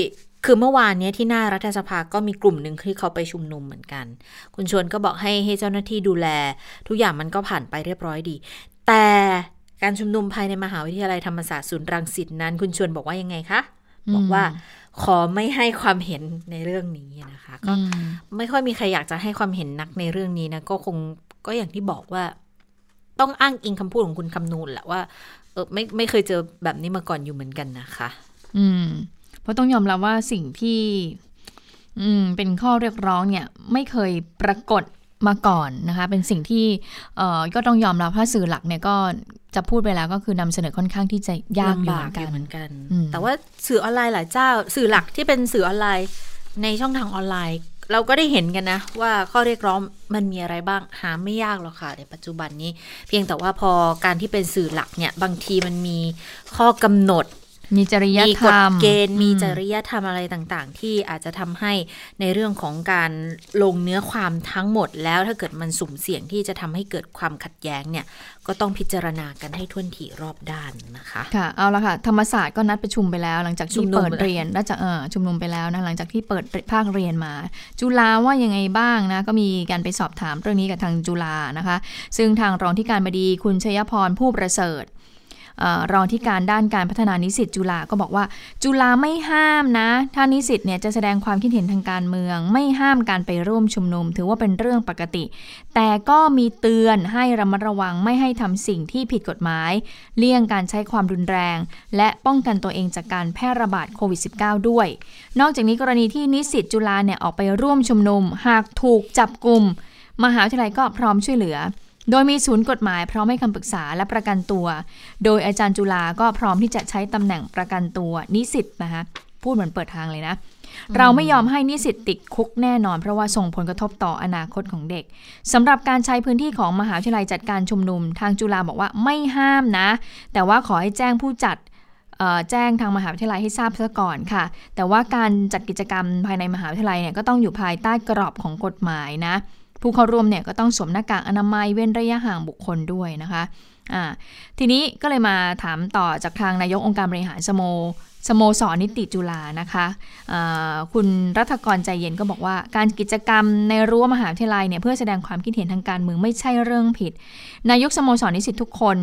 Speaker 1: คือเมื่อวานเนี้ยที่หน้ารัฐสภาก็มีกลุ่มหนึ่งที่เขาไปชุมนุมเหมือนกัน คุณชวนก็บอกให้ให้เจ้าหน้าที่ดูแล ทุกอย่างมันก็ผ่านไปเรียบร้อยดี แต่การชุมนุมภายในมหาวิทยาลัยธรรมศาสตร์ศูนย์รังสิตนั้น คุณชวนบอกว่ายังไงคะบอกว่าขอไม่ให้ความเห็นในเรื่องนี้นะคะ ก็
Speaker 2: อืม
Speaker 1: ไม่ค่อยมีใครอยากจะให้ความเห็นนักในเรื่องนี้นะก็คงก็อย่างที่บอกว่า ต้องอ้างอิงคำพูดของคุณคำนูนแหละว่าเออไม่ไม่เคยเจอแบบนี้มาก่อนอยู่เหมือนกันนะคะ
Speaker 2: อืม เพราะต้องยอมรับว่าสิ่งที่อืมเป็นข้อเรียกร้องเนี่ยไม่เคยปรากฏมาก่อนนะคะเป็นสิ่งที่เอ่อก็ต้องยอมรับว่าสื่อหลักเนี่ยก็จะพูดไปแล้วก็คือนำเสนอค่อนข้างที่จะยากอยู่
Speaker 1: ลำ
Speaker 2: เห
Speaker 1: บา
Speaker 2: มือนกัน
Speaker 1: กอยู่เหมือนกัน
Speaker 2: อืม
Speaker 1: แต่ว่าสื่อออนไลน์หลายเจ้า สื่อหลักที่เป็นสื่อออนไลน์ในช่องทางออนไลน์ เราก็ได้เห็นกันนะ ว่าข้อเรียกร้องมันมีอะไรบ้างหาไม่ยากหรอกค่ะ ในปัจจุบันนี้ เพียงแต่ว่าพอการที่เป็นสื่อหลักเนี่ยบางทีมันมีข้อกำหนด
Speaker 2: มีจริย
Speaker 1: มี
Speaker 2: ธ
Speaker 1: ก
Speaker 2: ร
Speaker 1: ฎ
Speaker 2: รม
Speaker 1: เกณฑ์ มี
Speaker 2: อื
Speaker 1: จริยธรรมอะไรต่างๆ ที่อาจจะทำให้ในเรื่องของการลงเนื้อความทั้งหมด แล้วถ้าเกิดมันสุ่มเสี่ยงที่จะทำให้เกิดความขัดแย้งเนี่ยก็ต้องพิจารณากันให้ท่วนถี่รอบด้านนะคะ
Speaker 2: ค่ะเอาละค่ะธรรมศาสตร์ก็นัดประชุมไปแล้ว หลังจาก
Speaker 1: ชุ
Speaker 2: ที่
Speaker 1: มนุม
Speaker 2: เปิด
Speaker 1: ไปแล้ว
Speaker 2: เรียนแล้วจะเออชุมนุมไปแล้วนะหลังจากที่เปิดภาคเรียนมา จุฬาว่ายังไงบ้างนะก็มีการไปสอบถามเรื่องนี้กับทางจุฬานะคะ ซึ่งทางรองที่การบดีคุณชยพรผู้ประเสริฐเอ่อ รองที่การด้านการพัฒนานิสิตจุฬาก็บอกว่า จุฬาไม่ห้ามนะ ถ้านิสิตเนี่ยจะแสดงความคิดเห็นทางการเมือง ไม่ห้ามการไปร่วมชุมนุม ถือว่าเป็นเรื่องปกติ แต่ก็มีเตือนให้ระมัดระวังไม่ให้ทำสิ่งที่ผิดกฎหมาย เลี่ยงการใช้ความรุนแรง และป้องกันตัวเองจากการแพร่ระบาดโควิด -19 ด้วย นอกจากนี้กรณีที่นิสิตจุฬาเนี่ยออกไปร่วมชุมนุม หากถูกจับกลุ่มมหาวิทยาลัยก็พร้อมช่วยเหลือ โดยมีศูนย์กฎหมายพร้อมให้คำปรึกษาและประกันตัว โดยอาจารย์จุฬาก็พร้อมที่จะใช้ตำแหน่งประกันตัวนิสิตนะคะพูดเหมือนเปิดทางเลยนะ เราไม่ยอมให้นิสิตติดคุกแน่นอน เพราะว่าส่งผลกระทบต่ออนาคตของเด็กสำหรับการใช้พื้นที่ของมหาวิทยาลัยจัดการชุมนุม ทางจุฬาบอกว่าไม่ห้ามนะ แต่ว่าขอให้แจ้งผู้จัดเอ่อแจ้งทางมหาวิทยาลัยให้ทราบซะก่อนค่ะ แต่ว่าการจัดกิจกรรมภายในมหาวิทยาลัยเนี่ยก็ต้องอยู่ภายใต้กรอบของกฎหมายนะ ผู้เข้าร่วมเนี่ยก็ต้องสวมหน้ากากอนามัยเว้นระยะห่างบุคคลด้วยนะคะอ่าทีนี้ก็เลยมาถามต่อจากทางนายกองค์การบริหารสโมสโมสรนิติจุฬานะคะอ่าคุณรัฐกรใจเย็นก็บอกว่า การกิจกรรมในรั้วมหาวิทยาลัยเนี่ยเพื่อแสดงความคิดเห็นทางการเมืองไม่ใช่เรื่องผิด นายกสโมสรนิสิตทุกคน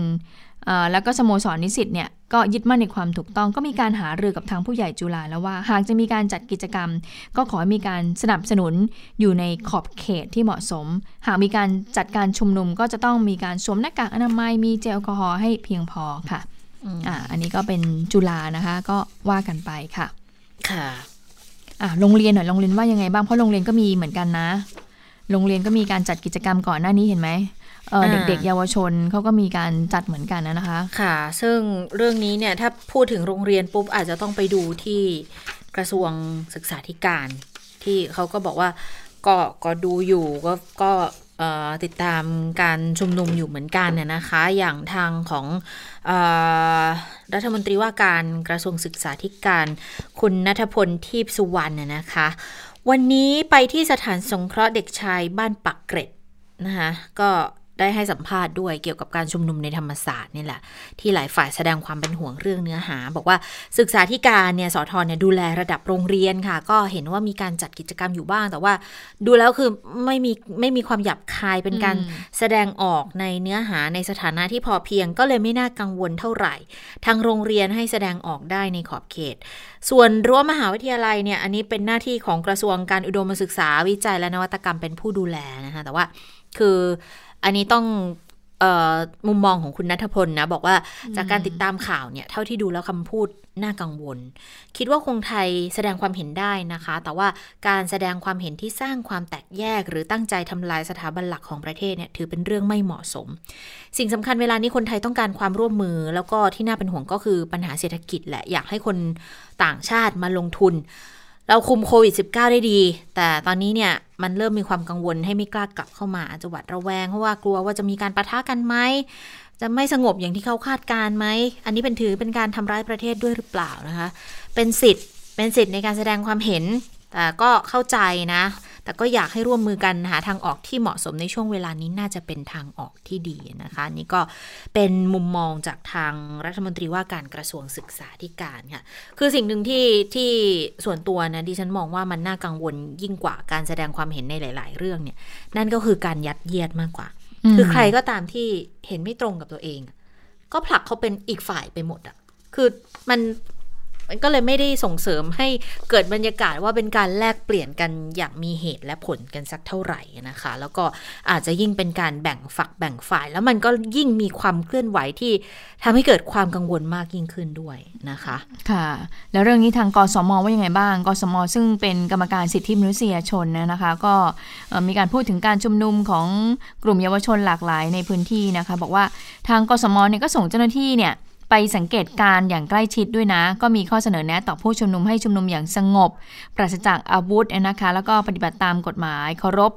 Speaker 2: แล้วก็สโมสรนิสิตเนี่ยก็ยึดมั่นในความถูกต้องก็มีการหารือกับทางผู้ใหญ่จุฬาแล้วว่า หากจะมีการจัดกิจกรรม ก็ขอให้มีการสนับสนุนอยู่ในขอบเขตที่เหมาะสม หากมีการจัดการชุมนุมก็จะต้องมีการสวมหน้ากากอนามัยมีเจลแอลกอฮอล์ให้เพียงพอค่ะอ่าอันนี้ก็เป็นจุฬานะคะก็ว่ากันไปค่ะ
Speaker 1: ค่ะ
Speaker 2: อะโรงเรียนหน่อยโรงเรียนว่ายังไงบ้างเพราะโรงเรียนก็มีเหมือนกันนะ โรงเรียนก็มีการจัดกิจกรรมก่อนหน้านี้เห็นไหม เออ
Speaker 1: อ่า
Speaker 2: เด็กๆเยาวชนเขาก็มีการจัดเหมือนกันนะนะคะ
Speaker 1: ค่ะ ซึ่งเรื่องนี้เนี่ยถ้าพูดถึงโรงเรียนปุ๊บอาจจะต้องไปดูที่กระทรวงศึกษาธิการ ที่เขาก็บอกว่าก็ก็ดูอยู่ก็ก็เอ่อติดตามการชุมนุมอยู่เหมือนกันเนี่ยนะคะ อย่างทางของเออรัฐมนตรีว่าการกระทรวงศึกษาธิการ คุณนัทพลทีพสุวรรณน่ะนะคะ วันนี้ไปที่สถานสงเคราะห์เด็กชายบ้านปักเกร็ดนะคะก็ ได้ให้สัมภาษณ์ด้วยเกี่ยวกับการชุมนุมในธรรมศาสตร์นี่แหละ ที่หลายฝ่ายแสดงความเป็นห่วงเรื่องเนื้อหา บอกว่าศึกษาธิการเนี่ยสอทอเนี่ยดูแลระดับโรงเรียนค่ะ ก็เห็นว่ามีการจัดกิจกรรมอยู่บ้าง แต่ว่าดูแล้วคือไม่มีไม่มีความหยาบคายเป็นการ
Speaker 2: อืม
Speaker 1: แสดงออกในเนื้อหาในสถานะที่พอเพียง ก็เลยไม่น่ากังวลเท่าไหร่ ทางโรงเรียนให้แสดงออกได้ในขอบเขต ส่วนรั้วมหาวิทยาลัยเนี่ยอันนี้เป็นหน้าที่ของกระทรวงการอุดมศึกษาวิจัยและนวัตกรรมเป็นผู้ดูแลนะคะแต่ว่าคือ อันนี้ต้องมุมมองของคุณนัทพลนะ บอกว่าจากการติดตามข่าวเนี่ย เท่าที่ดูแล้วคำพูดน่ากังวล คิดว่าคงไทยแสดงความเห็นได้นะคะ แต่ว่าการแสดงความเห็นที่สร้างความแตกแยก หรือตั้งใจทำลายสถาบันหลักของประเทศเนี่ยถือเป็นเรื่องไม่เหมาะสม สิ่งสำคัญเวลานี้คนไทยต้องการความร่วมมือ แล้วก็ที่น่าเป็นห่วงก็คือปัญหาเศรษฐกิจแหละอยากให้คนต่างชาติมาลงทุน เราคุมโควิด -19 ได้ดี แต่ตอนนี้เนี่ยมันเริ่มมีความกังวลให้ไม่กล้ากลับเข้ามาอาจจะหวัดระแวงเพราะว่ากลัวว่าจะมีการประทะกันไหมจะไม่สงบอย่างที่เขาคาดการณ์ไหม อันนี้เป็นถือเป็นการทำร้ายประเทศด้วยหรือเปล่านะคะ เป็นสิทธิ์ เป็นสิทธิ์ในการแสดงความเห็น แต่ก็เข้าใจนะ แต่แล้วก็อยากให้ร่วมมือกันหาทางออกที่เหมาะสมในช่วงเวลานี้น่าจะเป็นทางออกที่ดีนะคะนี่ก็เป็นมุมมองจากทางรัฐมนตรีว่าการกระทรวงศึกษาธิการค่ะคือสิ่งหนึ่งที่ที่ส่วนตัวนะดิฉันมองว่ามันน่ากังวลยิ่งกว่าการแสดงความเห็นในหลาย ๆ เรื่องเนี่ย นั่นก็คือการยัดเยียดมากกว่า คือใครก็ตามที่เห็นไม่ตรงกับตัวเอง ก็ผลักเขาเป็นอีกฝ่ายไปหมดอะคือมัน มันก็เลยไม่ได้ส่งเสริมให้เกิดบรรยากาศว่าเป็นการแลกเปลี่ยนกันอย่างมีเหตุและผลกันสักเท่าไหร่นะคะ แล้วก็อาจจะยิ่งเป็นการแบ่งฝักแบ่งฝ่าย แล้วมันก็ยิ่งมีความเคลื่อนไหวที่ทำให้เกิดความกังวลมากยิ่งขึ้นด้วยนะคะ
Speaker 2: ค่ะ แล้วเรื่องนี้ทางกสมว่ายังไงบ้าง กสม ซึ่งเป็นกรรมการสิทธิมนุษยชนนะคะ ก็มีการพูดถึงการชุมนุมของกลุ่มเยาวชนหลากหลายในพื้นที่นะคะ บอกว่าทางกสมเนี่ยก็ส่งเจ้าหน้าที่เนี่ย ไปสังเกตการอย่างใกล้ชิดด้วยนะ ก็มีข้อเสนอแนะต่อผู้ชุมนุมให้ชุมนุมอย่างสงบ ปราศจากอาวุธนะคะ แล้วก็ปฏิบัติตามกฎหมายเคารพ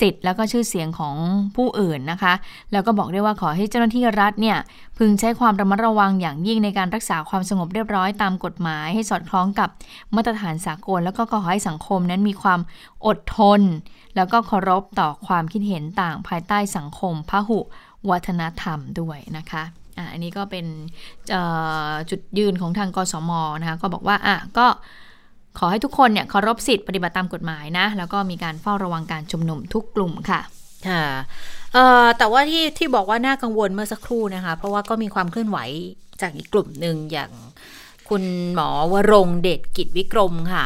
Speaker 2: สิทธิ์แล้วก็ชื่อเสียงของผู้อื่นนะคะ แล้วก็บอกได้ว่าขอให้เจ้าหน้าที่รัฐเนี่ยพึงใช้ความระมัดระวังอย่างยิ่งในการรักษาความสงบเรียบร้อยตามกฎหมาย ให้สอดคล้องกับมาตรฐานสากล แล้วก็ขอให้สังคมนั้นมีความอดทน แล้วก็เคารพต่อความคิดเห็นต่างภายใต้สังคมพหุวัฒนธรรมด้วยนะคะ อันนี้ก็เป็นจุดยืนของทางกสมนะคะก็บอกว่าอะก็ขอให้ทุกคนเนี่ยเคารพสิทธิ์ปฏิบัติตามกฎหมายนะ แล้วก็มีการเฝ้าระวังการชุมนุมทุกกลุ่มค่ะ
Speaker 1: ค่ะแต่ว่าที่ที่บอกว่าน่ากังวลเมื่อสักครู่นะคะ เพราะว่าก็มีความเคลื่อนไหวจากอีกกลุ่มหนึ่งอย่างคุณหมอวรงเดชกิจวิกรมค่ะ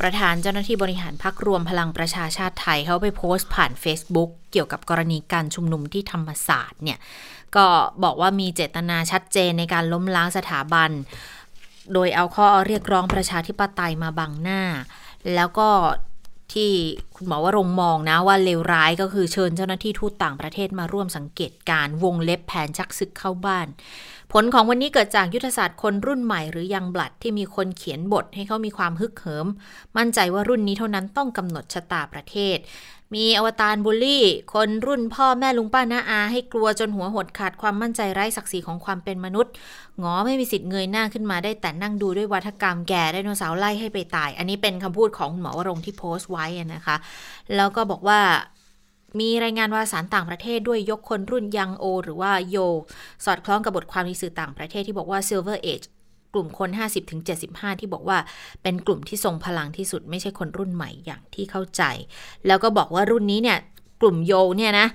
Speaker 1: ประธานเจ้าหน้าที่บริหารพักรวมพลังประชาชาติไทยเขาไปโพสต์ผ่าน Facebook เกี่ยวกับกรณีการชุมนุมที่ธรรมศาสตร์เนี่ย ก็บอกว่ามีเจตนาชัดเจนในการล้มล้างสถาบัน โดยเอาข้อเรียกร้องประชาธิปไตยมาบังหน้า แล้วก็ที่ คุณหมอว่ารงมองนะว่าเลวร้ายก็คือเชิญเจ้าหน้าที่ทูตต่างประเทศมาร่วมสังเกตการวงเล็บแผนชักศึกเข้าบ้าน ผลของวันนี้เกิดจากยุทธศาสตร์คนรุ่นใหม่หรือยังบลัดที่มีคนเขียนบทให้เขามีความฮึกเหิม มั่นใจว่ารุ่นนี้เท่านั้นต้องกำหนดชะตาประเทศ มีอวตารบูลลี่ คนรุ่นพ่อแม่ลุงป้าน้าอา ให้กลัวจนหัวหดขาดความมั่นใจไร้ศักดิ์ศรีของความเป็นมนุษย์งอไม่มีสิทธิ์เงยหน้าขึ้นมาได้แต่นั่งดูด้วยวัฒกรรมแก่ไดโนเสาร์ไล่ให้ไปตาย อันนี้เป็นคำพูดของคุณหมอวรงที่โพสต์ไว้นะคะแล้วก็บอกว่ามีรายงานว่าสารต่างประเทศด้วยยกคนรุ่นยังโอ หรือว่าโย สอดคล้องกับบทความในสื่อต่างประเทศที่บอกว่า Silver Age กลุ่มคน 50-75 ที่บอกว่าเป็นกลุ่มที่ทรงพลังที่สุดไม่ใช่คนรุ่นใหม่อย่างที่เข้าใจ แล้วก็บอกว่ารุ่นนี้เนี่ย กลุ่มโยเนี่ยนะ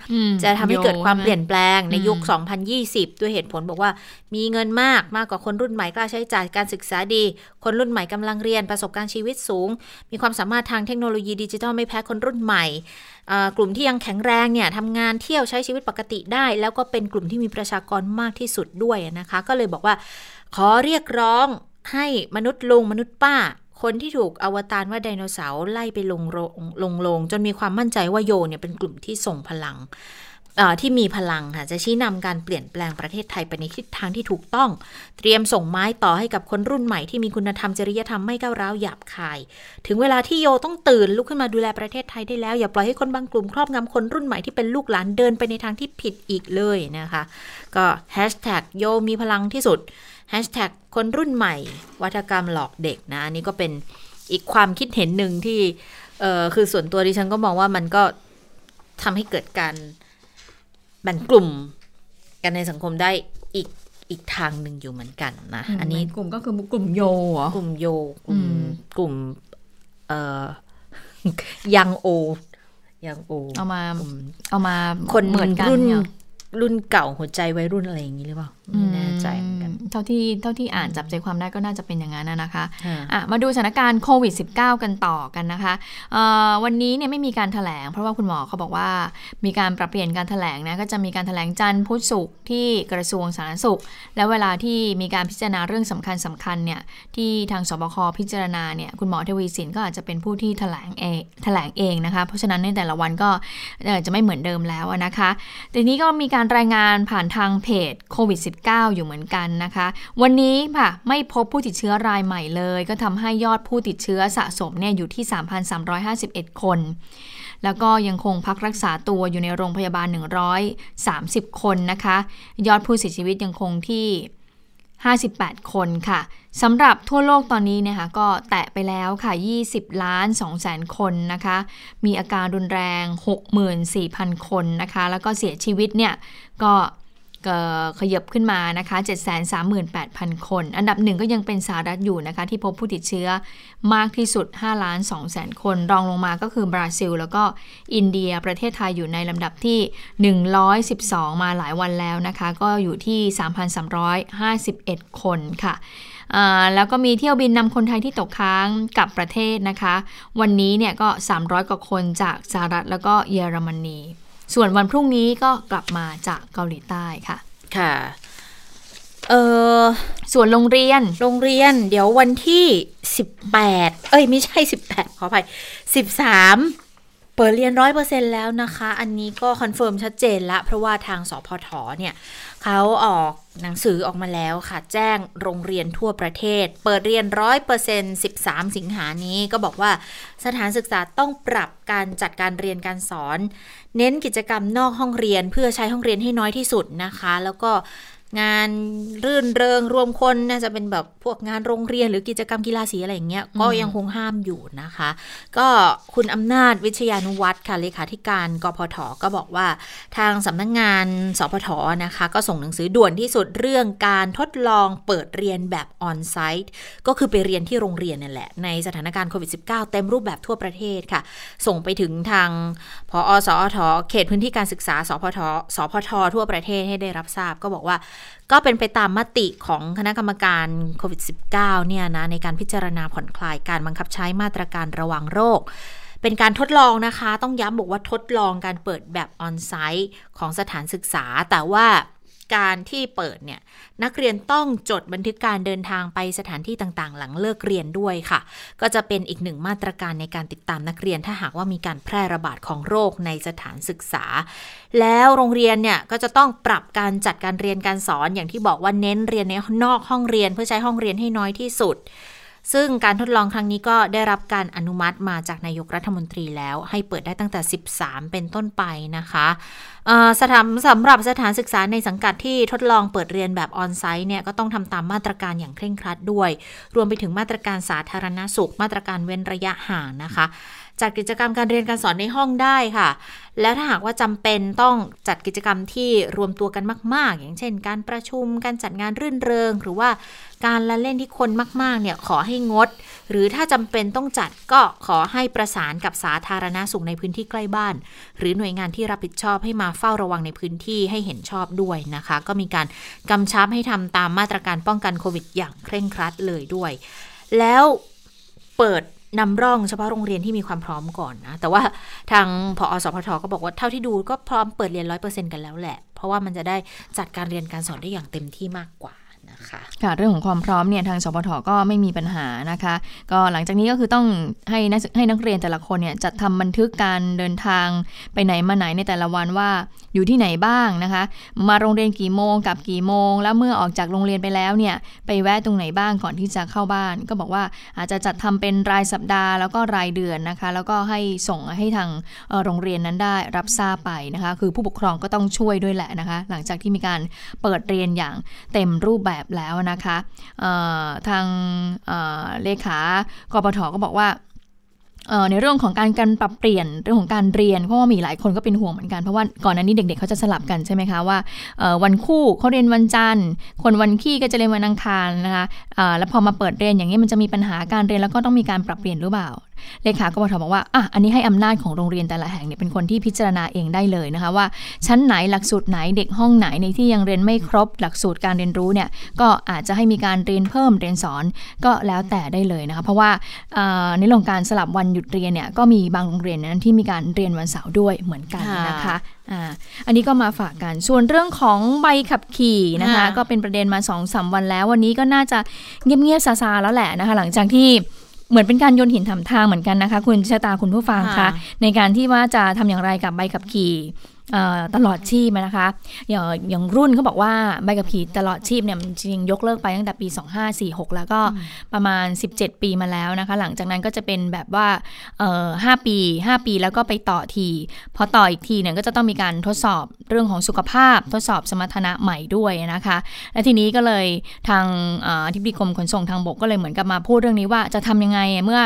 Speaker 1: จะทำให้เกิดความเปลี่ยนแปลงในยุค 2020 ด้วยเหตุผลบอกว่า มีเงินมากมากกว่าคนรุ่นใหม่กล้าใช้จ่ายการศึกษาดี คนรุ่นใหม่กำลังเรียนประสบการณ์ชีวิตสูง มีความสามารถทางเทคโนโลยีดิจิทัลไม่แพ้คนรุ่นใหม่กลุ่มที่ยังแข็งแรงเนี่ยทำงานเที่ยวใช้ชีวิตปกติได้ แล้วก็เป็นกลุ่มที่มีประชากรมากที่สุดด้วยนะคะ ก็เลยบอกว่า ขอเรียกร้องให้มนุษย์ลุงมนุษย์ป้า คนที่ถูกอวตารว่าไดโนเสาร์ไล่ไปลงลงลง จนมีความมั่นใจว่าโยเนี่ยเป็นกลุ่มที่ส่งพลังที่มีพลังค่ะจะชี้นำการเปลี่ยนแปลงประเทศไทยไปในทิศทางที่ถูกต้อง เตรียมส่งไม้ต่อให้กับคนรุ่นใหม่ที่มีคุณธรรมจริยธรรมไม่ก้าวร้าวหยาบคาย ถึงเวลาที่โยต้องตื่นลุกขึ้นมาดูแลประเทศไทยได้แล้ว อย่าปล่อยให้คนบางกลุ่มครอบงำคนรุ่นใหม่ที่เป็นลูกหลานเดินไปในทางที่ผิดอีกเลยนะคะ ก็แฮชแท็กโยมีพลังที่สุด คนรุ่นใหม่ วัฒกรรมหลอกเด็กนะอันนี้ก็เป็นอีกความคิดเห็นหนึ่งที่เออคือส่วนตัวดิฉันก็มองว่ามันก็ทำให้เกิดการแบ่งกลุ่มกันในสังคมได้อีกอีกทางหนึ่งอยู่เหมือนกันนะ อันนี้
Speaker 2: กลุ่มก็คือกลุ่มโย
Speaker 1: กลุ่มโยกลุ่มกลุ่มเอ่อยังโอยังโอ
Speaker 2: เอามาเอามา
Speaker 1: คนเหมือนรุ่นรุ่นเก่าหัวใจวัยรุ่นอะไรอย่างนี้หรือเปล่า ไม่แน่ใจเหมือนกัน
Speaker 2: เท่าที่เท่าที่อ่านจับใจความได้ก็น่าจะเป็นอย่างนั้นนะคะะมาดูสถานการณ์โควิด -19 กันต่อกันนะคะวันนี้เนี่ยไม่มีการถแถลง เพราะว่าคุณหมอเขาบอกว่ามีการปรับเปลี่ยนการถแถลงนะก็จะมีการถแถลงจันทร์พุธศุกร์ที่กระทรวงสาธารณสุข แล้วเวลาที่มีการพิจารณาเรื่องสำคัญสำคัญเนี่ยที่ทางสบคพิจารณาเนี่ยคุณหมอทวีสินก็อาจจะเป็นผู้ที่ถแถลงเองแถลงเองนะคะเพราะฉะนั้นในแต่ละวันก็จะไม่เหมือนเดิมแล้วนะคะทีนี้ก็มีการรายงานผ่านทางเพจโควิด -19 อยู่เหมือนกันนะคะ วันนี้ค่ะไม่พบผู้ติดเชื้อรายใหม่เลย ก็ทำให้ยอดผู้ติดเชื้อสะสมเนี่ยอยู่ที่ 3,351 คน แล้วก็ยังคงพักรักษาตัวอยู่ในโรงพยาบาล 130 คนนะคะ ยอดผู้เสียชีวิตยังคงที่ 58 คนค่ะสำหรับทั่วโลกตอนนี้นะคะก็แตะไปแล้วค่ะ 20 ล้าน2แสนคนนะคะ มีอาการรุนแรง 64,000 คนนะคะ แล้วก็เสียชีวิตเนี่ยก็ ขยับขึ้นมานะคะ 738,000 คน อันดับหนึ่งก็ยังเป็นสหรัฐอยู่นะคะ ที่พบผู้ติดเชื้อมากที่สุด5ล้าน2แสนคน รองลงมาก็คือบราซิล แล้วก็อินเดียประเทศไทยอยู่ในลำดับที่ 112 มาหลายวันแล้วนะคะ ก็อยู่ที่ 3,351 คนค่ะแล้วก็มีเที่ยวบินนำคนไทยที่ตกค้างกับประเทศนะคะ วันนี้เนี่ยก็ 300 กว่าคนจากสหรัฐแล้วก็เยอรมนี ส่วนวันพรุ่งนี้ก็กลับมาจากเกาหลีใต้ค่ะ
Speaker 1: ค่ะ เออ
Speaker 2: ส่วนโรงเรียน
Speaker 1: โรงเรียน เดี๋ยววันที่ 18 เอ้ย ไม่ใช่ 18 ขออภัย 13 เปิดเรียนร้อยเปอร์เซ็นต์แล้วนะคะ อันนี้ก็ confirm ชัดเจนละ เพราะว่าทางสพฐเนี่ยเขาออกหนังสือออกมาแล้วค่ะ แจ้งโรงเรียนทั่วประเทศ เปิดเรียนร้อยเปอร์เซ็นต์สิบสามสิงหานี้ก็บอกว่าสถานศึกษาต้องปรับการจัดการเรียนการสอน เน้นกิจกรรมนอกห้องเรียนเพื่อใช้ห้องเรียนให้น้อยที่สุดนะคะ แล้วก็ งานรื่นเริงรวมคนน่าจะเป็นแบบพวกงานโรงเรียนหรือกิจกรรมกีฬาสีอะไรอย่างเงี้ยก็ยังคงห้ามอยู่นะคะ ก็คุณอำนาจวิชยานุวัตรค่ะเลขาธิการกพทก็บอกว่าทางสำนักงงานสพทนะคะ ก็ส่งหนังสือด่วนที่สุดเรื่องการทดลองเปิดเรียนแบบออนไซต์ก็คือไปเรียนที่โรงเรียนนั่นแหละ ในสถานการณ์โควิด -19 เต็มรูปแบบทั่วประเทศค่ะ ส่งไปถึงทางพอสอทเขตพื้นที่การศึกษาสพทสพททั่วประเทศให้ได้รับทราบ ก็บอกว่าก็เป็นไปตามมติของคณะกรรมการโควิด -19 เนี่ยนะในการพิจารณาผ่อนคลายการบังคับใช้มาตรการระวังโรค เป็นการทดลองนะคะ ต้องย้ำบอกว่าทดลองการเปิดแบบออนไซต์ของสถานศึกษา แต่ว่า การที่เปิดเนี่ยนักเรียนต้องจดบันทึกการเดินทางไปสถานที่ต่างๆ หลังเลิกเรียนด้วยค่ะ ก็จะเป็นอีกหนึ่งมาตรการในการติดตามนักเรียนถ้าหากว่ามีการแพร่ระบาดของโรคในสถานศึกษา แล้วโรงเรียนเนี่ยก็จะต้องปรับการจัดการเรียนการสอนอย่างที่บอกว่าเน้นเรียนในนอกห้องเรียนเพื่อใช้ห้องเรียนให้น้อยที่สุด ซึ่งการทดลองครั้งนี้ก็ได้รับการอนุมัติมาจากนายกรัฐมนตรีแล้ว ให้เปิดได้ตั้งแต่ 13 เป็นต้นไปนะคะสถานสำหรับสถานศึกษาในสังกัดที่ทดลองเปิดเรียนแบบออนไซต์เนี่ยก็ต้องทำตามมาตรการอย่างเคร่งครัดด้วย รวมไปถึงมาตรการสาธารณสุข มาตรการเว้นระยะห่างนะคะ จัดกิจกรรมการเรียนการสอนในห้องได้ค่ะ แล้วถ้าหากว่าจำเป็นต้องจัดกิจกรรมที่รวมตัวกันมาก ๆ อย่างเช่น การประชุมการจัดงานรื่นเริง หรือว่าการละเล่นที่คนมาก ๆ เนี่ยขอให้งด หรือถ้าจำเป็นต้องจัดก็ขอให้ประสานกับสาธารณาสุขในพื้นที่ใกล้บ้าน หรือหน่วยงานที่รับผิดชอบให้มาเฝ้าระวังในพื้นที่ให้เห็นชอบด้วยนะคะ ก็มีการกำชับให้ทำตามมาตรการป้องกันโควิดอย่างเคร่งครัดเลยด้วย แล้วเปิด นำร่องเฉพาะโรงเรียนที่มีความพร้อมก่อนนะ แต่ว่าทางพอสพทก็บอกว่าเท่าที่ดูก็พร้อมเปิดเรียนร้อยเปอร์เซ็นต์กันแล้วแหละ เพราะว่ามันจะได้จัดการเรียนการสอนได้อย่างเต็มที่มากกว่า
Speaker 2: ค่ะค่ะเรื่องของความพร้อมเนี่ยทางสพทก็ไม่มีปัญหานะคะ ก็หลังจากนี้ก็คือต้องให้นักให้นักเรียนแต่ละคนเนี่ยจัดทำบันทึกการเดินทางไปไหนมาไหนในแต่ละวันว่าอยู่ที่ไหนบ้างนะคะ มาโรงเรียนกี่โมงกับกี่โมง แล้วเมื่อออกจากโรงเรียนไปแล้วเนี่ยไปแวะตรงไหนบ้างก่อนที่จะเข้าบ้าน ก็บอกว่าอาจจะจัดทำเป็นรายสัปดาห์แล้วก็รายเดือนนะคะ แล้วก็ให้ส่งให้ทางโรงเรียนนั้นได้รับทราบไปนะคะ คือผู้ปกครองก็ต้องช่วยด้วยแหละนะคะ หลังจากที่มีการเปิดเรียนอย่างเต็มรูปแบบแล้วนะคะทางเลขากปทก็บอกว่าในเรื่องของการการปรับเปลี่ยนเรื่องของการเรียนเพราะว่ามีหลายคนก็เป็นห่วงเหมือนกันเพราะว่าก่อนหน้านี้เด็กๆเขาจะสลับกันใช่ไหมคะว่าวันคู่เขาเรียนวันจันทร์ คนวันขี้ก็จะเรียนวันอังคารนะคะแล้วพอมาเปิดเรียนอย่างนี้มันจะมีปัญหาการเรียนแล้วก็ต้องมีการปรับเปลี่ยนหรือเปล่าเลขากบทบอกว่าอะอันนี้ให้อำนาจของโรงเรียนแต่ละแห่งเนี่ยเป็นคนที่พิจารณาเองได้เลยนะคะว่า ชั้นไหนหลักสูตรไหนเด็กห้องไหนในที่ยังเรียนไม่ครบหลักสูตรการเรียนรู้เนี่ยก็อาจจะให้มีการเรียนเพิ่มเรียนสอนก็แล้วแต่ได้เลยนะคะเพราะว่าในเรื่องการสลับวันหยุดเรียนเนี่ยก็มีบางโรงเรียนนั้นที่มีการเรียนวันเสาร์ด้วยเหมือนกันนะคะอ่าอันนี้ก็มาฝากกัน ส่วนเรื่องของใบขับขี่นะคะ ก็เป็นประเด็นมา2อสวันแล้ว วันนี้ก็น่าจะเงียบๆซาๆแล้วแหละนะคะ หลังจากที่ เหมือนเป็นการโยนหินถามทางเหมือนกันนะคะ คุณชะตาคุณผู้ฟังคะในการที่ว่าจะทำอย่างไรกับใบขับขี่ ตลอดชีพนะคะ อย่างอย่างรุ่นเขาบอกว่าใบขับขี่ตลอดชีพเนี่ยจริงยกเลิกไปตั้งแต่ปี 2546 แล้วก็ประมาณ 17 ปีมาแล้วนะคะ หลังจากนั้นก็จะเป็นแบบว่าห้าปี 5 ปีแล้วก็ไปต่อทีพอต่ออีกทีเนี่ยก็จะต้องมีการทดสอบเรื่องของสุขภาพ ทดสอบสมรรถนะใหม่ด้วยนะคะ และทีนี้ก็เลยทางทิบดีกรมขนส่งทางบกก็เลยเหมือนกับมาพูดเรื่องนี้ว่าจะทำยังไงเมื่อ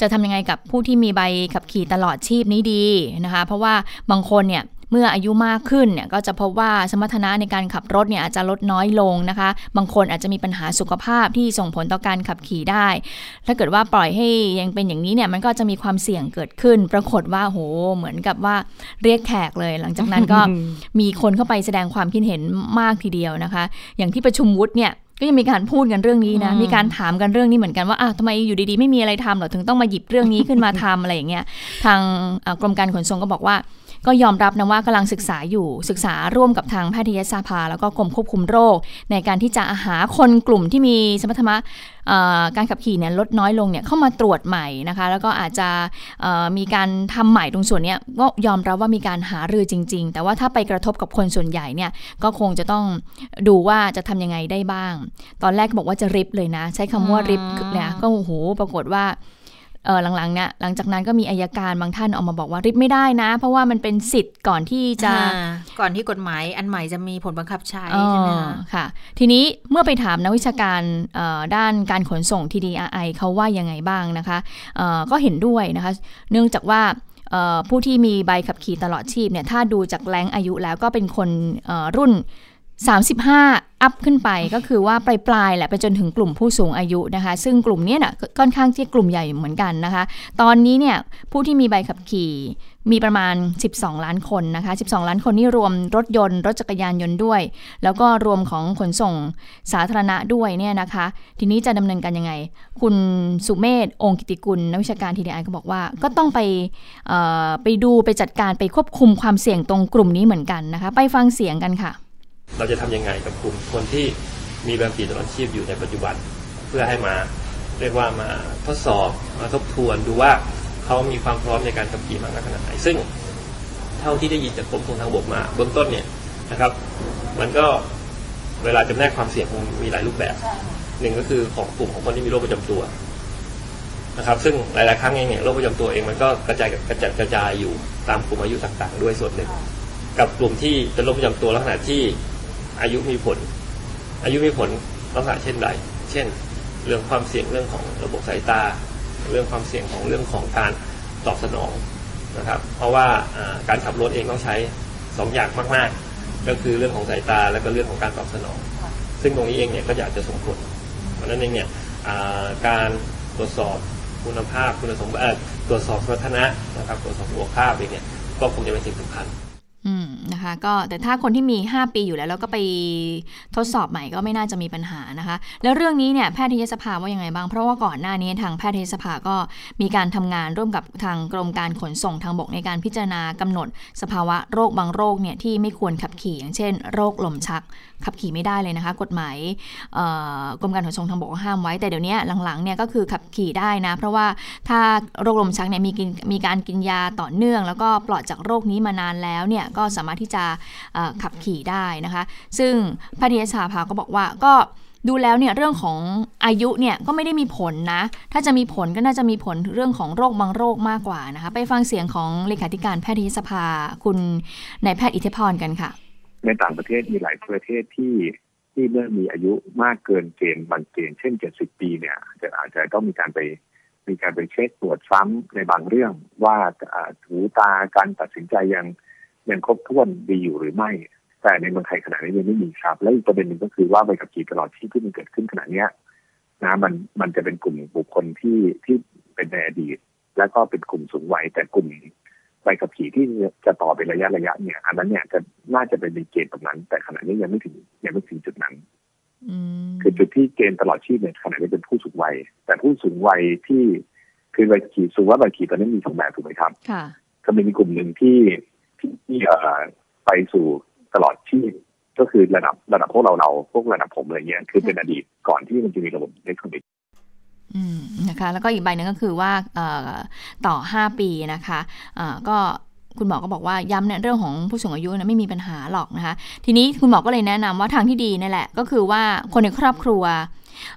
Speaker 2: จะทำยังไงกับผู้ที่มีใบขับขี่ตลอดชีพนี้ดีนะคะ เพราะว่าบางคนเนี่ย เมื่ออายุมากขึ้นเนี่ยก็จะพบว่าสมรรถนะในการขับรถเนี่ยอาจจะลดน้อยลงนะคะ บางคนอาจจะมีปัญหาสุขภาพที่ส่งผลต่อการขับขี่ได้ ถ้าเกิดว่าปล่อยให้ยังเป็นอย่างนี้เนี่ยมันก็จะมีความเสี่ยงเกิดขึ้น ปรากฏว่าโหเหมือนกับว่าเรียกแขกเลย หลังจากนั้นก็มีคนเข้าไปแสดงความคิดเห็นมากทีเดียวนะคะ อย่างที่ประชุมวุฒิเนี่ยก็ยังมีการพูดกันเรื่องนี้นะ มีการถามกันเรื่องนี้เหมือนกันว่าอ้าวทำไมอยู่ดีๆ ไม่มีอะไรทำหรอ ถึงต้องมาหยิบเรื่องนี้ขึ้นมาทำอะไรอย่างเงี้ย ทางกรมการขนส่งก็บอกว่า ก็ยอมรับนะว่ากำลังศึกษาอยู่ศึกษาร่วมกับทางแพทยสภา แล้วก็กรมควบคุมโรค ในการที่จะหาคนกลุ่มที่มีสมรรถนะการขับขี่เนี่ยลดน้อยลงเนี่ยเข้ามาตรวจใหม่นะคะ แล้วก็อาจจะมีการทำใหม่ตรงส่วนนี้ก็ยอมรับว่ามีการหารือจริง ๆ แต่ว่าถ้าไปกระทบกับคนส่วนใหญ่เนี่ยก็คงจะต้องดูว่าจะทำยังไงได้บ้าง ตอนแรกบอกว่าจะริบเลยนะ ใช้คำว่าริบเนี่ยก็โอ้โหปรากฏว่า เออหลังๆเนี่ยหลังจากนั้นก็มีอายการบางท่านออกมาบอกว่าริบไม่ได้นะ เพราะว่ามันเป็นสิทธิ์ก่อนที่จะ
Speaker 1: ก่อนที่กฎหมายอันใหม่จะมีผลบังคับใช้ใช่ไหม
Speaker 2: ค่ะ ทีนี้เมื่อไปถามนักวิชาการด้านการขนส่ง TDRI เขาว่ายังไงบ้างนะคะก็เห็นด้วยนะคะ เนื่องจากว่าผู้ที่มีใบขับขี่ตลอดชีพเนี่ยถ้าดูจากแรงอายุแล้วก็เป็นคนรุ่น 35 อัพขึ้นไปก็คือว่าปลายปลายแหละไปจนถึงกลุ่มผู้สูงอายุนะคะ ซึ่งกลุ่มนี้น่ะค่อนข้างที่กลุ่มใหญ่เหมือนกันนะคะ ตอนนี้เนี่ยผู้ที่มีใบขับขี่มีประมาณ 12 ล้านคนนะคะ 12 ล้านคนนี่รวมรถยนต์ รถจักรยานยนต์ด้วย แล้วก็รวมของขนส่งสาธารณะด้วยเนี่ยนะคะ ทีนี้จะดำเนินการยังไง คุณสุเมธองค์กิติกุลนักวิชาการทีดีไอก็บอกว่าก็ต้องไปไปดูไปจัดการไปควบคุมความเสี่ยงตรงกลุ่มนี้เหมือนกันนะคะ ไปฟังเสียงกันค่ะ
Speaker 7: เราจะทำยังไงกับกลุ่มคนที่มีแบบปีตลอดชีพอยู่ในปัจจุบัน เพื่อให้มาเรียกว่ามาทดสอบมาทบทวนดูว่าเขามีความพร้อมในการขับขี่มากขนาดไหนซึ่งเท่าที่ได้ยินจากกรมทางบกมาเบื้องต้นเนี่ยนะครับ มันก็เวลาจำแนกความเสี่ยงมีหลายรูปแบบหนึ่งก็คือของกลุ่มของคนที่มีโรคประจำตัวนะครับ ซึ่งหลาย ๆ ครั้งเองเนี่ยโรคประจำตัวเองมันก็กระจายกระจัดกระจายอยู่ตามกลุ่มอายุต่าง ๆ ด้วยส่วนหนึ่ง กับกลุ่มที่เป็นโรคประจำตัวลักษณะที่ อายุมีผล อายุมีผลลักษณะเช่นใด เช่น เรื่องความเสี่ยงเรื่องของระบบสายตา เรื่องความเสี่ยงของเรื่องของการตอบสนองนะครับ เพราะว่าการขับรถเองต้องใช้สองอย่างมาก ๆ ก็คือเรื่องของสายตาและก็เรื่องของการตอบสนอง ซึ่งตรงนี้เองเนี่ยก็อยากจะส่งผล เพราะนั้นเองเนี่ยการตรวจสอบคุณภาพคุณสมบัติตรวจสอบสมรรถนะนะครับตรวจสอบหัวค่าเองเนี่ยก็คงจะเป็นสิ่งสำคัญ
Speaker 2: อืมนะคะก็แต่ถ้าคนที่มี 5 ปีอยู่แล้ว แล้วก็ไปทดสอบใหม่ก็ไม่น่าจะมีปัญหานะคะ แล้วเรื่องนี้เนี่ยแพทยสภาว่ายังไงบ้าง เพราะว่าก่อนหน้านี้ทางแพทยสภาก็มีการทำงานร่วมกับทางกรมการขนส่งทางบกในการพิจารณากำหนด สภาวะโรคบางโรคเนี่ยที่ไม่ควรขับขี่อย่างเช่น โรคลมชักขับขี่ไม่ได้เลยนะคะ กฎหมายกรมการขนส่งทางบกห้ามไว้แต่เดี๋ยวนี้หลังๆเนี่ยก็คือขับขี่ได้นะ เพราะว่าถ้าโรคลมชักเนี่ยมีมีการกินยาต่อเนื่อง แล้วก็ปลอดจากโรคนี้มานานแล้วเนี่ยก็สามารถที่จะขับขี่ได้นะคะ ซึ่งแพทยศาภาก็บอกว่าก็ดูแล้วเนี่ยเรื่องของอายุเนี่ยก็ไม่ได้มีผลนะ ถ้าจะมีผลก็น่าจะมีผลเรื่องของโรคบางโรคมากกว่านะคะ ไปฟังเสียงของเลขาธิการแพทยสภาคุณนายแพทย์อิทธิพรกันค่ะ
Speaker 8: ในต่างประเทศมีหลายประเทศที่ที่เมื่อมีอายุมากเกินเกณฑ์บางเกณฑ์เช่นเจ็ดสิบปีเนี่ยจะอาจจะต้องมีการไปมีการไปเช็คตรวจซ้ำในบางเรื่องว่าหูตาการตัดสินใจยัง ยังครบถ้วนดีอยู่หรือไม่ แต่ในเมืองไทยขณะนี้ยังไม่มีครับ และอีกประเด็นหนึ่งก็คือว่าใบขับขี่ตลอดชีพที่มันเกิดขึ้นขณะนี้นะมันมันจะเป็นกลุ่มบุคคลที่ที่เป็นในอดีต แล้วก็เป็นกลุ่มสูงวัยแต่กลุ่มใบขับขี่ที่จะต่อเป็นระยะระยะเนี่ย อันนั้นเนี่ยจะน่าจะเป็นเกณฑ์ตรงนั้น แต่ขณะนี้ยังไม่ถึงยังไม่ถึงจุดนั้นคือจุดที่เกณฑ์ตลอดชีพเนี่ยขณะนี้เป็นผู้สูงวัย แต่ผู้สูงวัยที่คือใบขี่สูงว่าใบขี่ตอนนี้มีสองแบบถูกไหมครับ
Speaker 2: ค่ะ
Speaker 8: ก็มีกลุ่มหนึ่งที่ ที่ไปสู่ตลอดชีพก็คือระดับระดับพวกเราเราพวกระดับผมอะไรเงี้ยคือเป็นอดีตก่อนที่มันจะมีระบบอิเล็กทรอนิกส์
Speaker 2: อืมนะคะ แล้วก็อีกใบหนึ่งก็คือว่าต่อ 5 ปีนะคะะก็คุณหมอก็บอกว่าย้ำเนี่ยเรื่องของผู้สูงอายุนะไม่มีปัญหาหรอกนะคะ ทีนี้คุณหมอก็เลยแนะนำว่าทางที่ดีนี่แหละ ก็คือว่าคนในครอบครัว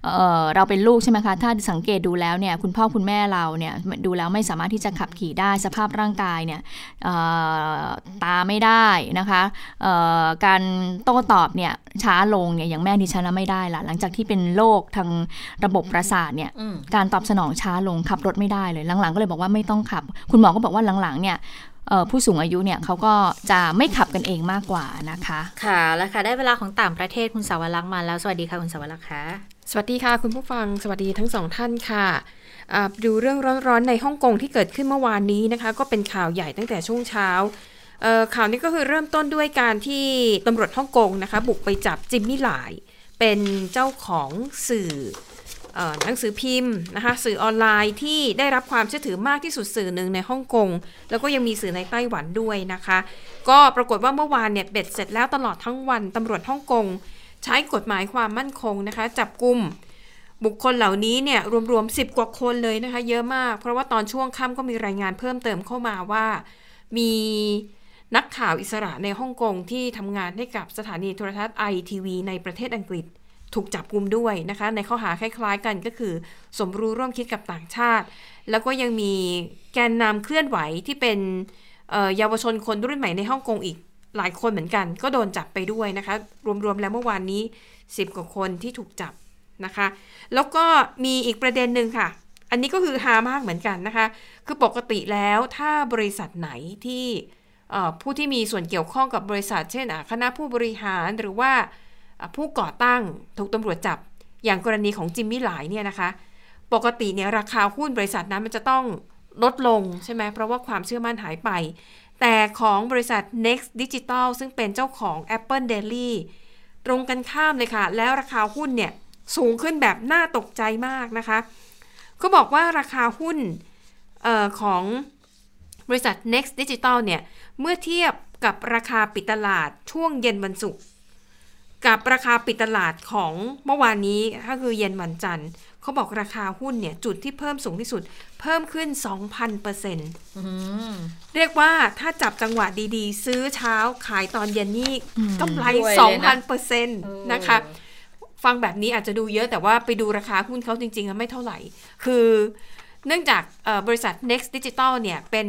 Speaker 2: เอ่อเราเป็นลูกใช่ไหมคะ ถ้าสังเกตดูแล้วเนี่ยคุณพ่อคุณแม่เราเนี่ยดูแล้วไม่สามารถที่จะขับขี่ได้สภาพร่างกายเนี่ยเอ่อตาไม่ได้นะคะเอ่อการโต้ตอบเนี่ยช้าลงเนี่ยอย่างแม่ดิฉันน่ะไม่ได้ละหลังจากที่เป็นโรคทางระบบประสาทเนี่ย
Speaker 1: อืม
Speaker 2: การตอบสนองช้าลงขับรถไม่ได้เลยหลังๆก็เลยบอกว่าไม่ต้องขับ คุณหมอก็บอกว่าหลังๆเนี่ยเอ่อผู้สูงอายุเนี่ยเขาก็จะไม่ขับกันเองมากกว่านะคะ
Speaker 1: ค่ะแล้วค่ะได้เวลาของต่างประเทศคุณสาวรักษ์มาแล้ว สวัสดีค่ะคุณสาวรักษ์ค่ะ
Speaker 9: สวัสดีค่ะ คุณผู้ฟังสวัสดีทั้งสองท่านค่ะดูเรื่องร้อนๆในฮ่องกงที่เกิดขึ้นเมื่อวานนี้นะคะ ก็เป็นข่าวใหญ่ตั้งแต่ช่วงเช้าข่าวนี้ก็คือเริ่มต้นด้วยการที่ตำรวจฮ่องกงนะคะ บุกไปจับจิมมี่หลาย เป็นเจ้าของสื่อหนังสือพิมพ์นะคะสื่อออนไลน์ที่ได้รับความเชื่อถือมากที่สุดสื่อหนึ่งในฮ่องกง แล้วก็ยังมีสื่อในไต้หวันด้วยนะคะ ก็ปรากฏว่าเมื่อวานเนี่ยเบ็ดเสร็จแล้วตลอดทั้งวันตำรวจฮ่องกง ใช้กฎหมายความมั่นคงนะคะ จับกลุ่มบุคคลเหล่านี้เนี่ยรวมๆ10 กว่าคนเลยนะคะ เยอะมาก เพราะว่าตอนช่วงค่ำก็มีรายงานเพิ่มเติมเข้ามาว่า มีนักข่าวอิสระในฮ่องกงที่ทำงานให้กับสถานีโทรทัศน์ไอทีวีในประเทศอังกฤษ ถูกจับกลุ่มด้วยนะคะ ในข้อหาคล้ายๆกันก็คือ สมรู้ร่วมคิดกับต่างชาติ แล้วก็ยังมีแกนนำเคลื่อนไหวที่เป็นเอ่อเยาวชนคนรุ่นใหม่ในฮ่องกงอีก หลายคนเหมือนกัน ก็โดนจับไปด้วยนะคะ รวมๆแล้วเมื่อวานนี้ 10 กว่าคนที่ถูกจับนะคะ แล้วก็มีอีกประเด็นหนึ่งค่ะ อันนี้ก็คือฮามากเหมือนกันนะคะ คือปกติแล้วถ้าบริษัทไหนที่ผู้ที่มีส่วนเกี่ยวข้องกับบริษัท เช่นคณะผู้บริหารหรือว่าผู้ก่อตั้งถูกตำรวจจับอย่างกรณีของจิมมี่หลายเนี่ยนะคะ ปกติเนี่ยราคาหุ้นบริษัทนั้นมันจะต้องลดลงใช่ไหมเพราะว่าความเชื่อมั่นหายไป แต่ของบริษัท Next Digital ซึ่งเป็นเจ้าของ Apple Daily ตรงกันข้ามเลยค่ะ แล้วราคาหุ้นเนี่ยสูงขึ้นแบบน่าตกใจมากนะคะก็บอกว่าราคาหุ้นออของบริษัท Next Digital เนี่ย เมื่อเทียบกับราคาปิดตลาดช่วงเย็นวันศุกร์ กับราคาปิดตลาดของเมื่อวานนี้ก็คือเย็นวันจันทร์เขาบอกราคาหุ้นเนี่ยจุดที่เพิ่มสูงที่สุด เพิ่มขึ้น 2,000เปอร์เซ็นต์เรียกว่าถ้าจับจังหวะดีๆ ซื้อเช้าขายตอนเย็นนี่กำไร
Speaker 1: รวยเลยนะ
Speaker 9: 2,000เปอร์เซ็นต์นะคะ ฟังแบบนี้อาจจะดูเยอะแต่ว่าไปดูราคาหุ้นเขาจริงๆแล้วไม่เท่าไหร่ คือเนื่องจากเอ่อบริษัท Next Digital เนี่ยเป็น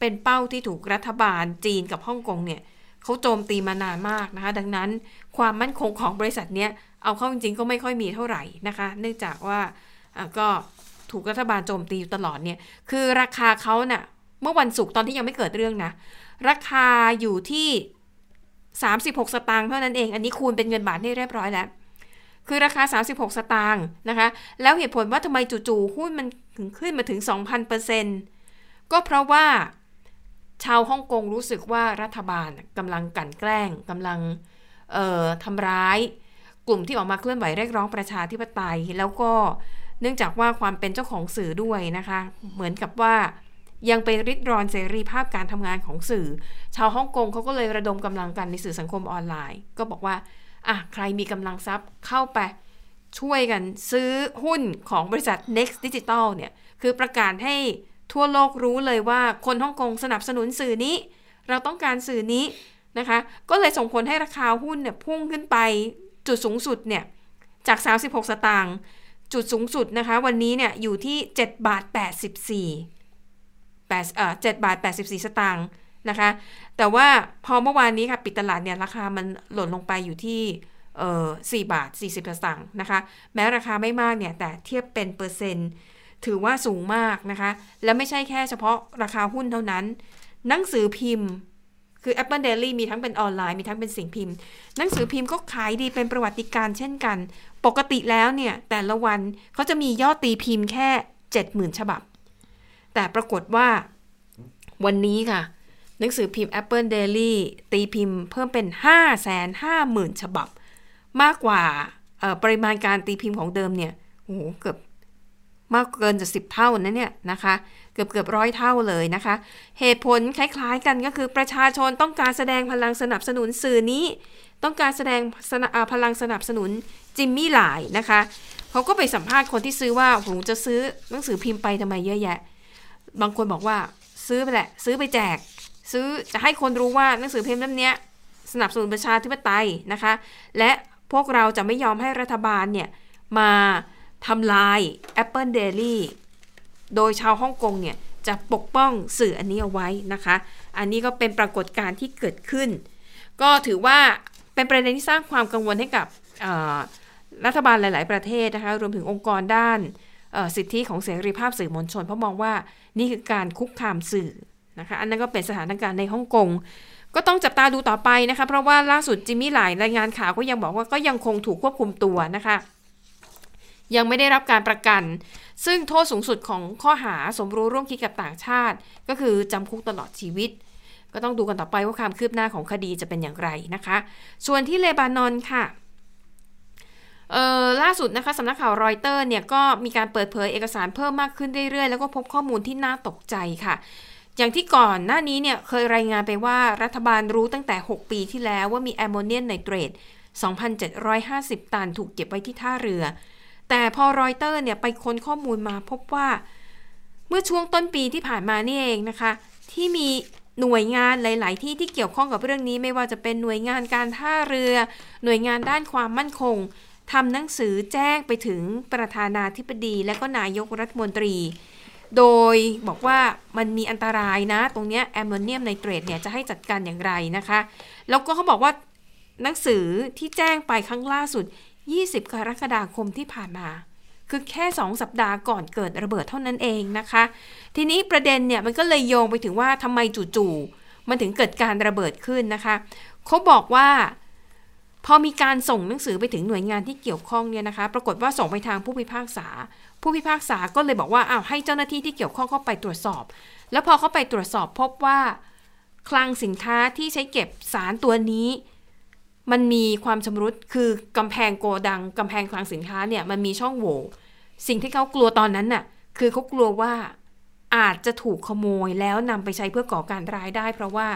Speaker 9: เป็นเป้าที่ถูกรัฐบาลจีนกับฮ่องกงเนี่ย เขาโจมตีมานานมากนะคะ ดังนั้นความมั่นคงของบริษัทเนี้ยเอาเข้าจริงๆก็ไม่ค่อยมีเท่าไหร่นะคะ เนื่องจากว่าก็ถูกรัฐบาลโจมตีอยู่ตลอดเนี่ย คือราคาเขาเน่ะเมื่อวันศุกร์ตอนที่ยังไม่เกิดเรื่องนะ ราคาอยู่ที่ 36 สตางค์เท่านั้นเอง อันนี้คูณเป็นเงินบาทให้เรียบร้อยแล้ว คือราคา 36 สตางค์นะคะ แล้วเหตุผลว่าทำไมจู่ๆหุ้นมันถึงขึ้นมาถึง 2,000เปอร์เซ็นต์ก็เพราะว่า ชาวฮ่องกงรู้สึกว่ารัฐบาลกำลังกันแกล้งกำลังทำร้าย กลุ่มที่ออกมาเคลื่อนไหวเรียกร้องประชาธิปไตย แล้วก็เนื่องจากว่าความเป็นเจ้าของสื่อด้วยนะคะ เหมือนกับว่ายังไปริดรอนเสรีภาพการทำงานของสื่อ ชาวฮ่องกงเขาก็เลยระดมกำลังกันในสื่อสังคมออนไลน์ ก็บอกว่าอะใครมีกำลังทรัพย์เข้าไปช่วยกันซื้อหุ้นของบริษัท Next Digital เนี่ย คือประกาศให้ ทั่วโลกรู้เลยว่าคนฮ่องกงสนับสนุนสื่อนี้ เราต้องการสื่อนี้นะคะ ก็เลยส่งผลให้ราคาหุ้นเนี่ยพุ่งขึ้นไปจุดสูงสุดเนี่ยจาก 36 สตางค์จุดสูงสุดนะคะ วันนี้เนี่ยอยู่ที่ 7 บาท 84แปดเอ่อ7บาท 84 สตางค์นะคะ แต่ว่าพอเมื่อวานนี้ค่ะ ปิดตลาดเนี่ย ราคามันหล่นลงไปอยู่ที่เอ่อ4บาท 40 สตางค์นะคะ แม้ราคาไม่มากเนี่ย แต่เทียบเป็นเปอร์เซ็นต์ ถือว่าสูงมากนะคะ และไม่ใช่แค่เฉพาะราคาหุ้นเท่านั้น หนังสือพิมพ์ คือ Apple Daily มีทั้งเป็นออนไลน์มีทั้งเป็นสิ่งพิมพ์ หนังสือพิมพ์ก็ขายดีเป็นประวัติการณ์เช่นกัน ปกติแล้วเนี่ยแต่ละวันเขาจะมียอดตีพิมพ์แค่ 70,000 ฉบับ แต่ปรากฏว่าวันนี้ค่ะ หนังสือพิมพ์ Apple Daily ตีพิมพ์เพิ่มเป็น 550,000 ฉบับ มากกว่าปริมาณการตีพิมพ์ของเดิมเนี่ยโอ้โหเกือบ มากเกินจะสิบเท่านะเนี่ยนะคะ เกือบเกือบร้อยเท่าเลยนะคะ เหตุผลคล้ายๆกันก็คือประชาชนต้องการแสดงพลังสนับสนุนสื่อนี้ ต้องการแสดงสพลังสนับสนุนจิมมี่หลายนะคะเขาก็ไปสัมภาษณ์คนที่ซื้อว่าผมจะซื้อหนังสือพิมพ์ไปทำไมเยอะแยะ บางคนบอกว่าซื้อไปแหละ ซื้อไปแจก ซื้อจะให้คนรู้ว่าหนังสือพิมพ์เล่มนี้สนับสนุนประชาธิปไตยนะคะ และพวกเราจะไม่ยอมให้รัฐบาลเนี่ยมา ทำลาย Apple Daily โดยชาวฮ่องกงเนี่ยจะปกป้องสื่ออันนี้เอาไว้นะคะ อันนี้ก็เป็นปรากฏการณ์ที่เกิดขึ้น ก็ถือว่าเป็นประเด็นที่สร้างความกังวลให้กับรัฐบาลหลาย ๆ ประเทศนะคะ รวมถึงองค์กรด้านสิทธิของเสรีภาพสื่อมวลชน เพราะมองว่านี่คือการคุกคามสื่อนะคะ อันนั้นก็เป็นสถานการณ์ในฮ่องกง ก็ต้องจับตาดูต่อไปนะคะ เพราะว่าล่าสุดจิมมี่หลายรายงานข่าวก็ยังบอกว่าก็ยังคงถูกควบคุมตัวนะคะ ยังไม่ได้รับการประกัน ซึ่งโทษสูงสุดของข้อหาสมรู้ร่วมคิดกับต่างชาติ ก็คือจำคุกตลอดชีวิต ก็ต้องดูกันต่อไปว่าความคืบหน้าของคดีจะเป็นอย่างไรนะคะ ส่วนที่เลบานอนค่ะเอ่อล่าสุดนะคะสำนักข่าวรอยเตอร์เนี่ยก็มีการเปิดเผยเอกสารเพิ่มมากขึ้นเรื่อยๆ แล้วก็พบข้อมูลที่น่าตกใจค่ะ อย่างที่ก่อนหน้านี้เนี่ยเคยรายงานไปว่ารัฐบาลรู้ตั้งแต่ 6 ปีที่แล้วว่ามีแอมโมเนียมไนเตรต 2,750 ตันถูกเก็บไว้ที่ท่าเรือ แต่พอรอยเตอร์เนี่ยไปค้นข้อมูลมาพบว่า เมื่อช่วงต้นปีที่ผ่านมานี่เองนะคะ ที่มีหน่วยงานหลาย ๆ ที่ที่เกี่ยวข้องกับเรื่องนี้ไม่ว่าจะเป็นหน่วยงานการท่าเรือ หน่วยงานด้านความมั่นคงทำหนังสือแจ้งไปถึงประธานาธิบดีและก็นายกรัฐมนตรี โดยบอกว่ามันมีอันตรายนะ ตรงเนี้ยแอมโมเนียมไนเตรตเนี่ยจะให้จัดการอย่างไรนะคะ แล้วก็เขาบอกว่าหนังสือที่แจ้งไปครั้งล่าสุด 20 กรกฎาคมที่ผ่านมา คือแค่ 2 สัปดาห์ก่อนเกิดระเบิดเท่านั้นเองนะคะ ทีนี้ประเด็นเนี่ยมันก็เลยโยงไปถึงว่าทำไมจู่ๆมันถึงเกิดการระเบิดขึ้นนะคะเขาบอกว่าพอมีการส่งหนังสือไปถึงหน่วยงานที่เกี่ยวข้องเนี่ยนะคะ ปรากฏว่าส่งไปทางผู้พิพากษา ผู้พิพากษาก็เลยบอกว่าอ้าวให้เจ้าหน้าที่ที่เกี่ยวข้องเข้าไปตรวจสอบ แล้วพอเข้าไปตรวจสอบพบว่า คลังสินค้าที่ใช้เก็บสารตัวนี้ มันมีความชำรุดคือกำแพงโกดังกำแพงคลังสินค้าเนี่ยมันมีช่องโหว่สิ่งที่เขากลัวตอนนั้นน่ะ คือเขากลัวว่าอาจจะถูกขโมยแล้วนำไปใช้เพื่อก่อการร้ายได้ เพราะว่า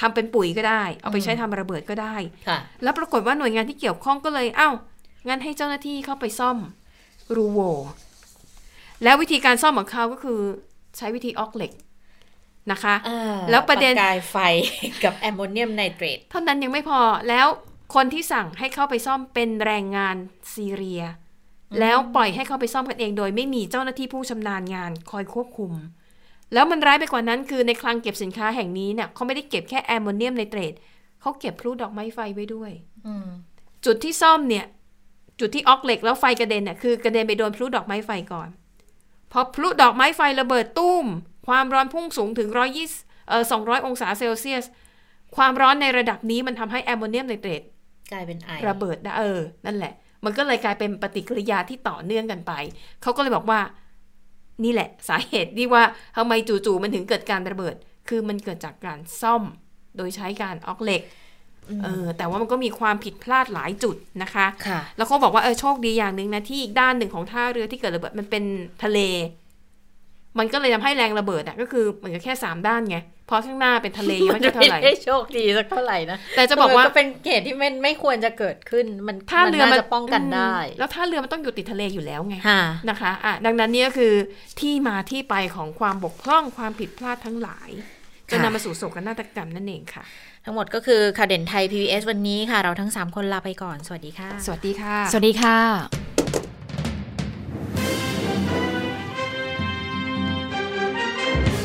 Speaker 9: ทำเป็นปุ๋ยก็ได้ เอาไปใช้ทำระเบิดก็ได้
Speaker 1: ค่ะ
Speaker 9: แล้วปรากฏว่าหน่วยงานที่เกี่ยวข้องก็เลยเอ้า งั้นให้เจ้าหน้าที่เข้าไปซ่อมรูโหว่แล้ววิธีการซ่อมของเขาก็คือใช้วิธีอ๊อกเหล็ก นะคะแล้วประเด็น
Speaker 1: กายไฟกับแอมโมเนียมไนเตรต
Speaker 9: เท่านั้นยังไม่พอแล้วคนที่สั่งให้เข้าไปซ่อมเป็นแรงงานซีเรีย แล้วปล่อยให้เข้าไปซ่อมกันเองโดยไม่มีเจ้าหน้าที่ผู้ชำนาญงานคอยควบคุม แล้วมันร้ายไปกว่านั้นคือในคลังเก็บสินค้าแห่งนี้เนี่ยเขาไม่ได้เก็บแค่แอมโมเนียมไนเตรตเขาเก็บพลุดอกไม้ไฟไว้ด้วยจุดที่ซ่อมเนี่ย จุดที่อ๊อกเหล็กแล้วไฟกระเด็นเนี่ยคือกระเด็นไปโดนพลุดอกไม้ไฟก่อนพอพลุดอกไม้ไฟระเบิดตู้ม ความร้อนพุ่งสูงถึงร้อยยี่เอ่อสองร้อยองศาเซลเซียส ความร้อนในระดับนี้มันทำให้แอมโมเนียมไนเตรต
Speaker 1: กลายเป็นไอ
Speaker 9: ระเบิดได้เออ นั่นแหละ มันก็เลยกลายเป็นปฏิกิริยาที่ต่อเนื่องกันไป เขาก็เลยบอกว่า นี่แหละ สาเหตุที่ว่าทำไมจู่ๆมันถึงเกิดการระเบิด คือมันเกิดจากการซ่อม โดยใช้การออกเหล็กเออแต่ว่ามันก็มีความผิดพลาดหลายจุดนะคะ
Speaker 1: ค่ะ
Speaker 9: แล้วเขาบอกว่าเออโชคดีอย่างหนึ่งนะที่อีกด้านหนึ่งของท่าเรือที่เกิดระเบิดมันเป็นทะเล มันก็เลยทำให้แรงระเบิดอะก็คือเหมือนกับแค่สามด้านไงเพราะข้างหน้าเป็นทะเลยังไม่ใช่เท่าไหร่
Speaker 1: ไม่ได้โชคดีสักเท่าไหร่นะ
Speaker 9: แต่จะบอกว่า
Speaker 1: ก็เป็นเหตุที่ไม่ไม่ควรจะเกิดขึ้นมัน
Speaker 9: ท่าเรือ
Speaker 1: มันจะป้องกันได้
Speaker 9: แล้วท่าเรือมันต้องอยู่ติดทะเลอยู่แล้วไงนะคะอะดังนั้นเนี่ยก็คือที่มาที่ไปของความบกพร่องความผิดพลาดทั้งหลายจน
Speaker 1: ค่ะ
Speaker 9: นำมาสู่โศกนาฏกรรมนั่นเองค่ะ
Speaker 1: ทั้งหมดก็คือข่าวเด่นไทย PBS วันนี้ค่ะ เราทั้ง 3 คนลาไปก่อน สวัสดีค่ะ
Speaker 9: สวัสดีค่ะ
Speaker 2: สวัสดีค่ะ